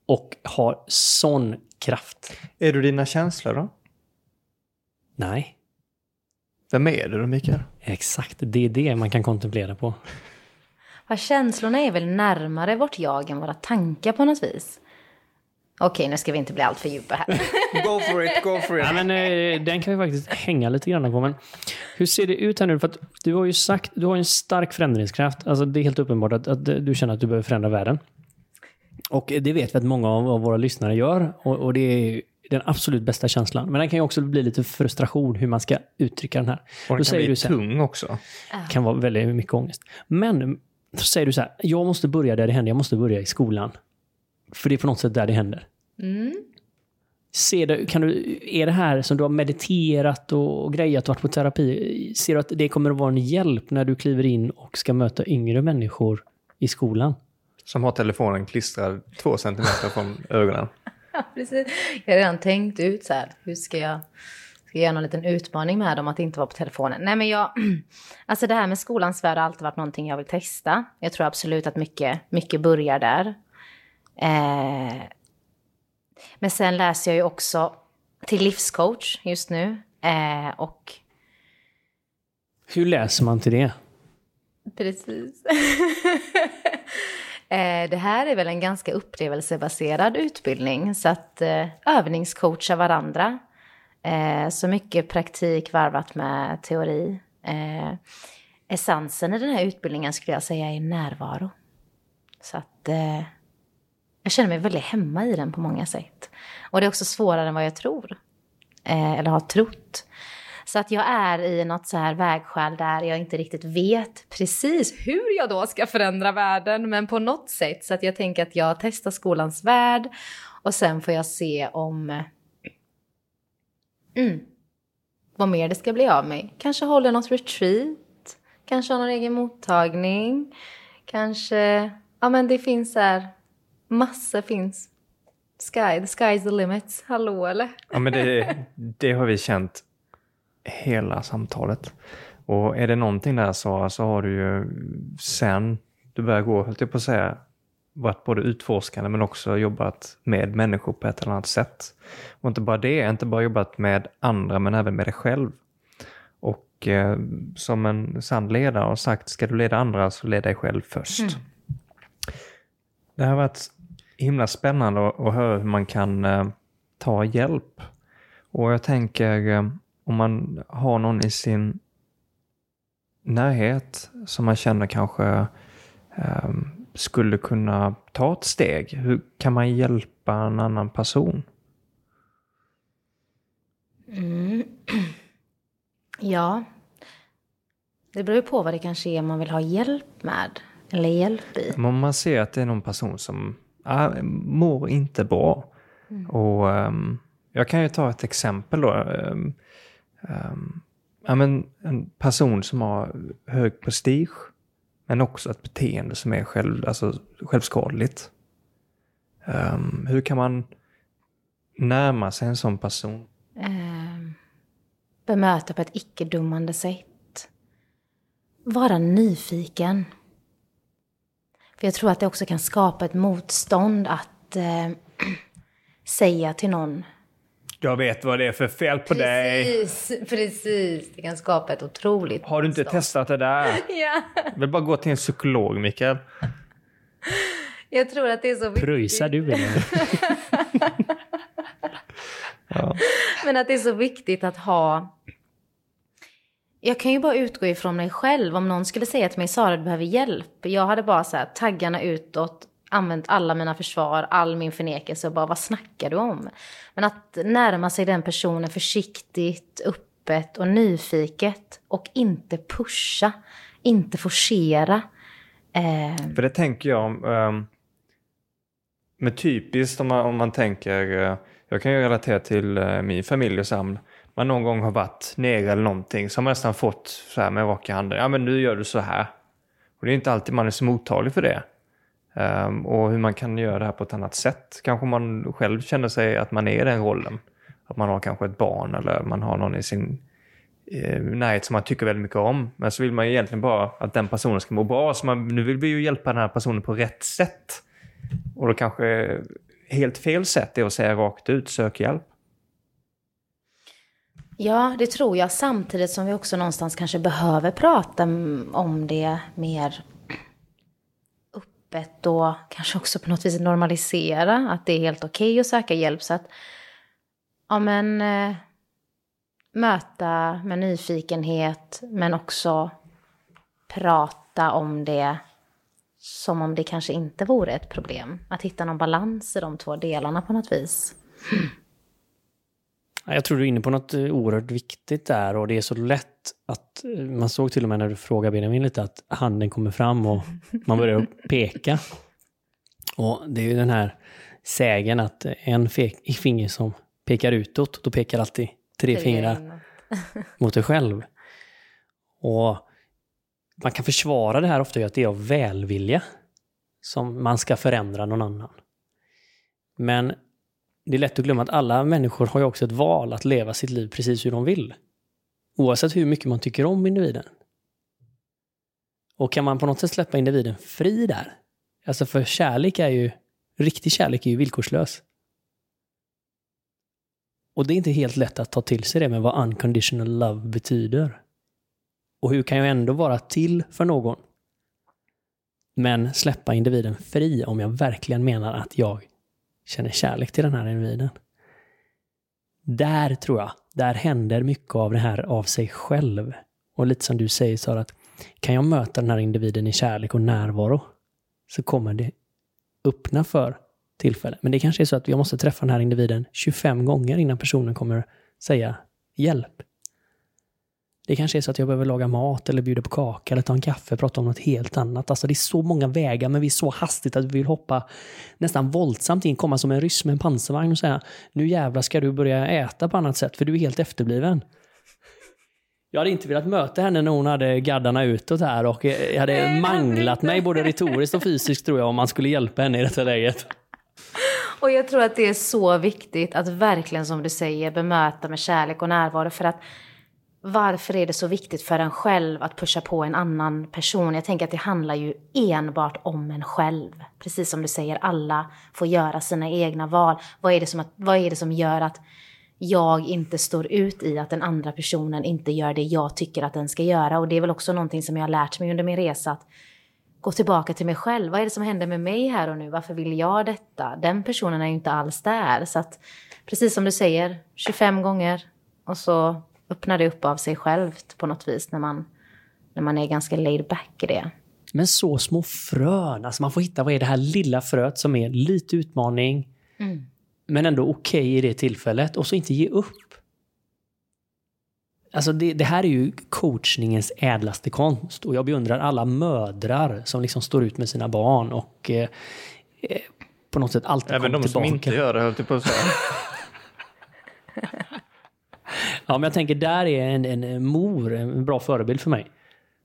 Och har sån kraft. Är du dina känslor då? Nej, Vem är du då, Mikael? exakt. Det är det man kan kontemplera på. (laughs) Fast känslorna är väl närmare vårt jag än våra tankar på något vis. Okej, nu ska vi inte bli allt för djupa här. (laughs) Go for it, go for Ja, men, eh, den kan vi faktiskt hänga lite grann på. Men hur ser det ut här nu? För att du har ju sagt, du har en stark förändringskraft. Alltså, det är helt uppenbart att, att du känner att du behöver förändra världen. Och det vet vi att många av, av våra lyssnare gör. Och, och det är den absolut bästa känslan. Men den kan ju också bli lite frustration hur man ska uttrycka den här. Och den Då kan säger bli du så här, tung också. kan vara väldigt mycket ångest. Men så säger du så här, jag måste börja där det händer, jag måste börja i skolan. För det är på något sätt där det händer. Mm. Ser du, kan du, är det här som du har mediterat och, grejat och varit på terapi, ser du att det kommer att vara en hjälp när du kliver in och ska möta yngre människor i skolan? Som har telefonen klistrad två centimeter från ögonen. (laughs) Ja, precis. Jag har redan tänkt ut så här, hur ska jag, ska jag göra någon liten utmaning med dem att inte vara på telefonen? Nej men jag, (clears throat) alltså det här med skolans värld har alltid varit någonting jag vill testa. Jag tror absolut att mycket, mycket börjar där. Eh, men sen läser jag ju också till livscoach just nu. Eh, och Hur läser man till det? Precis. (laughs) Eh, Det här är väl en ganska upplevelsebaserad utbildning så att eh, övningscoacha varandra. Eh, Så mycket praktik varvat med teori. Eh, Essensen i den här utbildningen skulle jag säga är närvaro. Så att jag känner mig väldigt hemma i den på många sätt. Och det är också svårare än vad jag tror. Eh, Eller har trott. Så att jag är i något så här vägskäl där jag inte riktigt vet precis hur jag då ska förändra världen, men på något sätt. Så att jag tänker att jag testar skolans värld och sen får jag se om... Eh, mm, vad mer det ska bli av mig. Kanske håller något retreat, kanske har någon egen mottagning, kanske... Ja men det finns här, massor finns. Sky, the sky's the limit. Hallå eller? Ja men det, det har vi känt hela samtalet. Och är det någonting där så, så har du ju sen du började gå, höll jag på att säga, varit både utforskande men också jobbat med människor på ett eller annat sätt. Och inte bara det, inte bara jobbat med andra men även med dig själv. Och eh, som en sann ledare har sagt, ska du leda andra så led dig själv först. Mm. Det har varit himla spännande att, höra hur man kan eh, ta hjälp. Och jag tänker eh, om man har någon i sin närhet som man känner kanske um, skulle kunna ta ett steg? Hur kan man hjälpa en annan person? Mm. (clears throat) Ja, det beror ju på vad det kanske är man vill ha hjälp med. Eller hjälp i. om man ser att det är någon person som äh, mår inte bra. Mm. Och um, Jag kan ju ta ett exempel då. Um, um, ja, men en person som har hög prestige men också ett beteende som är själv, alltså, självskadligt. Hur kan man närma sig en sån person? Bemöta på ett icke-dummande sätt. Vara nyfiken. För jag tror att det också kan skapa ett motstånd att uh, (clears throat) säga till någon jag vet vad det är för fel på precis, dig. Precis, det kan skapa ett otroligt Har du inte motstånd. testat det där? (laughs) ja. Jag vill bara gå till en psykolog, Mikael. Jag tror att det är så viktigt. Pröjsar du eller? (laughs) ja. Men att det är så viktigt att ha... Jag kan ju bara utgå ifrån mig själv. Om någon skulle säga till mig, Sara du behöver hjälp. Jag hade bara så här, taggarna utåt, använt alla mina försvar, all min förnekelse och bara vad snackar du om? Men att närma sig den personen försiktigt, öppet och nyfiket och inte pusha, inte forcera. Eh... För det tänker jag, um, med typiskt om man, om man tänker, eh, jag kan ju relatera till eh, min familj och saml. Man någon gång har varit nere eller någonting så har man nästan fått så här med raka handen, ja men nu gör du så här. Och det är inte alltid man är så mottaglig för det. Um, och hur man kan göra det här på ett annat sätt. Kanske man själv känner sig att man är i den rollen. Att man har kanske ett barn eller man har någon i sin eh, närhet som man tycker väldigt mycket om. Men så vill man ju egentligen bara att den personen ska må bra. Så man, nu vill vi ju hjälpa den här personen på rätt sätt. Och då kanske helt fel sätt är att säga rakt ut, sök hjälp. Ja, det tror jag. Samtidigt som vi också någonstans kanske behöver prata om det mer öppet och kanske också på något vis normalisera att det är helt okej okay att söka hjälp. Så att, ja men, eh, möta med nyfikenhet men också prata om det som om det kanske inte vore ett problem. Att hitta någon balans i de två delarna på något vis. Jag tror du är inne på något eh, oerhört viktigt där och det är så lätt att eh, man såg till och med när du frågar Benjamin lite att handen kommer fram och man börjar (laughs) peka. Och det är ju den här sägen att en finger som pekar utåt, då pekar alltid tre fingrar (laughs) mot dig själv. Och man kan försvara det här ofta att det är av välvilja som man ska förändra någon annan. Men det är lätt att glömma att alla människor har ju också ett val att leva sitt liv precis hur de vill. Oavsett hur mycket man tycker om individen. Och kan man på något sätt släppa individen fri där? Alltså för kärlek är ju, riktig kärlek är ju villkorslös. Och det är inte helt lätt att ta till sig det med vad unconditional love betyder. Och hur kan jag ändå vara till för någon? Men släppa individen fri om jag verkligen menar att jag känner kärlek till den här individen. Där tror jag, där händer mycket av det här av sig själv. Och lite som du säger Sara, att kan jag möta den här individen i kärlek och närvaro så kommer det öppna för tillfälle. Men det kanske är så att jag måste träffa den här individen 25 gånger innan personen kommer säga hjälp. Det kanske är så att jag behöver laga mat eller bjuda på kaka eller ta en kaffe, prata om något helt annat. Alltså det är så många vägar men vi är så hastigt att vi vill hoppa nästan våldsamt in, komma som en ryss med en pansarvagn och säga nu jävlar ska du börja äta på annat sätt för du är helt efterbliven. Jag hade inte velat möta henne när hon hade gaddarna utåt här och jag hade manglat mig både retoriskt och fysiskt tror jag om man skulle hjälpa henne i detta läget. Och jag tror att det är så viktigt att verkligen som du säger bemöta med kärlek och närvaro för att varför är det så viktigt för en själv att pusha på en annan person? Jag tänker att det handlar ju enbart om en själv. Precis som du säger, alla får göra sina egna val. Vad är det som, att, vad är det som gör att jag inte står ut i att den andra personen inte gör det jag tycker att den ska göra? Och det är väl också någonting som jag har lärt mig under min resa. Att gå tillbaka till mig själv. Vad är det som händer med mig här och nu? Varför vill jag detta? Den personen är ju inte alls där. Så att, precis som du säger, 25 gånger och så öppnar det upp av sig självt på något vis när man, när man är ganska laid back i det. Men så små frön, alltså man får hitta vad är det här lilla fröet som är lite utmaning, mm. men ändå okej okay i det tillfället och så inte ge upp. Alltså det, det, här är ju coachningens ädlaste konst och jag beundrar alla mödrar som liksom står ut med sina barn och eh, eh på något sätt alltid Även de tillbaka. som inte gör det höll jag på att säga. (laughs) ja, men jag tänker där är en, en mor en bra förebild för mig.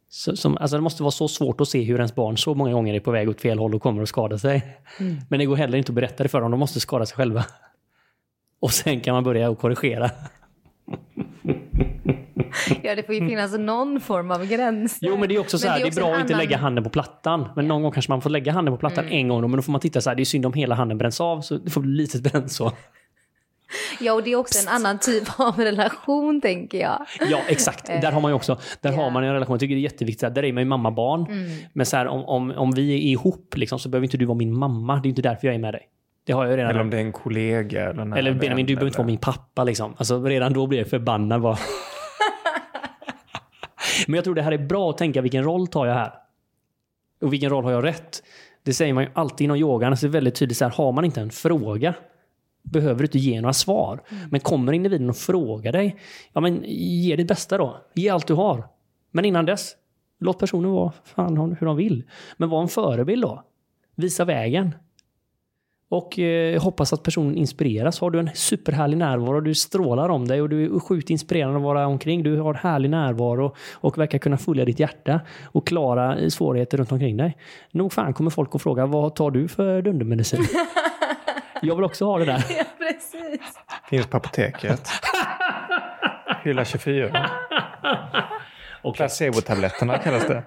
Så, som, alltså det måste vara så svårt att se hur ens barn så många gånger är på väg åt fel håll och kommer att skada sig. Mm. Men det går heller inte att berätta det för dem, de måste skada sig själva. Och sen kan man börja och korrigera. (laughs) ja, det får ju finnas någon form av gräns. Jo, men det är också så här, det är, det är bra att inte lägga handen på plattan. Men någon gång kanske man får lägga handen på plattan mm. en gång, men då får man titta så här, det är synd om hela handen bränns av, så det får bli lite bränt så. Ja, och det är också en annan typ av relation, tänker jag. Ja, exakt. Där har man ju också, där yeah. har man en relation, jag tycker det är jätteviktigt, där är man ju mamma-barn. Mm. Men så här, om, om, om vi är ihop, liksom, så behöver inte du vara min mamma. Det är inte därför jag är med dig. Det har jag redan. Eller om det är en kollega. Eller, eller Benjamin, du behöver inte vara min pappa. Liksom. Alltså, redan då blir jag förbannad. Bara. (laughs) Men jag tror det här är bra att tänka vilken roll tar jag här? Och vilken roll har jag rätt? Det säger man ju alltid inom yogan. Alltså det är väldigt tydligt så här, har man inte en fråga behöver du inte ge några svar. Mm. Men kommer individen och frågar dig, ja men ge ditt bästa då. Ge allt du har. Men innan dess, låt personen vara fan hur de vill. Men var en förebild då. Visa vägen. Och eh, hoppas att personen inspireras. Har du en superhärlig närvaro, du strålar om dig och du är sjukt inspirerande att vara omkring. Du har härlig närvaro och verkar kunna följa ditt hjärta och klara svårigheter runt omkring dig. Nog fan kommer folk att fråga, vad tar du för dundermedicin? (laughs) Jag vill också ha det där. (laughs) Ja, precis. Finns på apoteket. Hylla 24. Och placebo-tabletterna kallas det.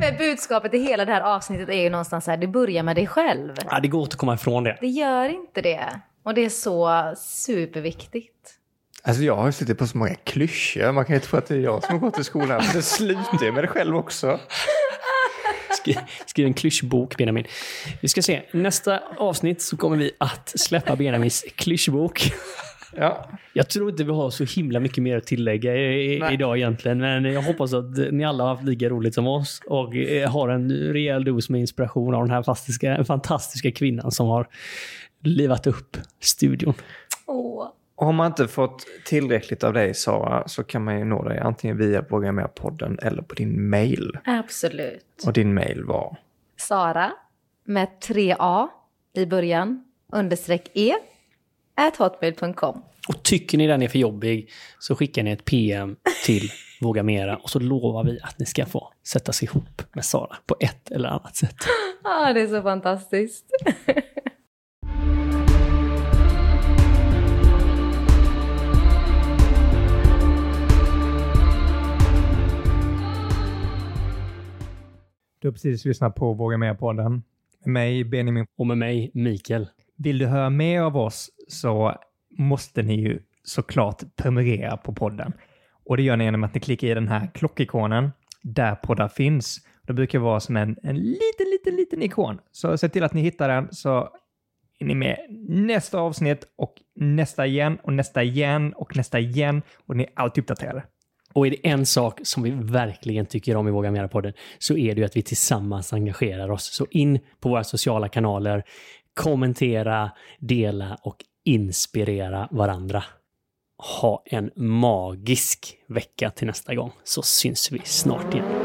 Men budskapet i hela det här avsnittet är ju någonstans här, det börjar med dig själv. Ja, det går inte att komma ifrån det. Det gör inte det. Och det är så superviktigt. Alltså jag har suttit på så många klyschor. Man kan ju tro att det är jag som har gått i skolan. Men det slutar med det själv också. Skriv en klyschbok, Benjamin. Vi ska se. Nästa avsnitt så kommer vi att släppa Benjamins klyschbok. Ja. Jag tror inte vi har så himla mycket mer att tillägga i, idag egentligen. Men jag hoppas att ni alla har haft lika roligt som oss och eh, har en rejäl dos med inspiration av den här fantastiska, fantastiska kvinnan som har livat upp studion. Åh. Och har man inte fått tillräckligt av dig Sara så kan man ju nå dig antingen via Programmerpodden eller på din mail. Absolut. Och din mail var? Sara med 3A i början understreck E at hotmail.com. Och tycker ni den är för jobbig så skickar ni ett PM till (laughs) Våga Mera och så lovar vi att ni ska få sätta sig ihop med Sara på ett eller annat sätt. (laughs) Ja, ah, det är så fantastiskt. (laughs) Du har precis lyssnat på Våga Mer-podden. Med mig, Benjamin. Och med mig, Mikael. Vill du höra mer av oss så måste ni ju såklart prenumerera på podden. Och det gör ni genom att ni klickar i den här klockikonen där poddar finns. Det brukar vara som en, en liten, liten, liten ikon. Så se till att ni hittar den så är ni med nästa avsnitt och nästa igen och nästa igen och nästa igen och ni är alltid uppdaterade. Och är det en sak som vi verkligen tycker om i Våga Mera-podden så är det ju att vi tillsammans engagerar oss. Så in på våra sociala kanaler, kommentera, dela och inspirera varandra. ha en magisk vecka till nästa gång, så syns vi snart igen.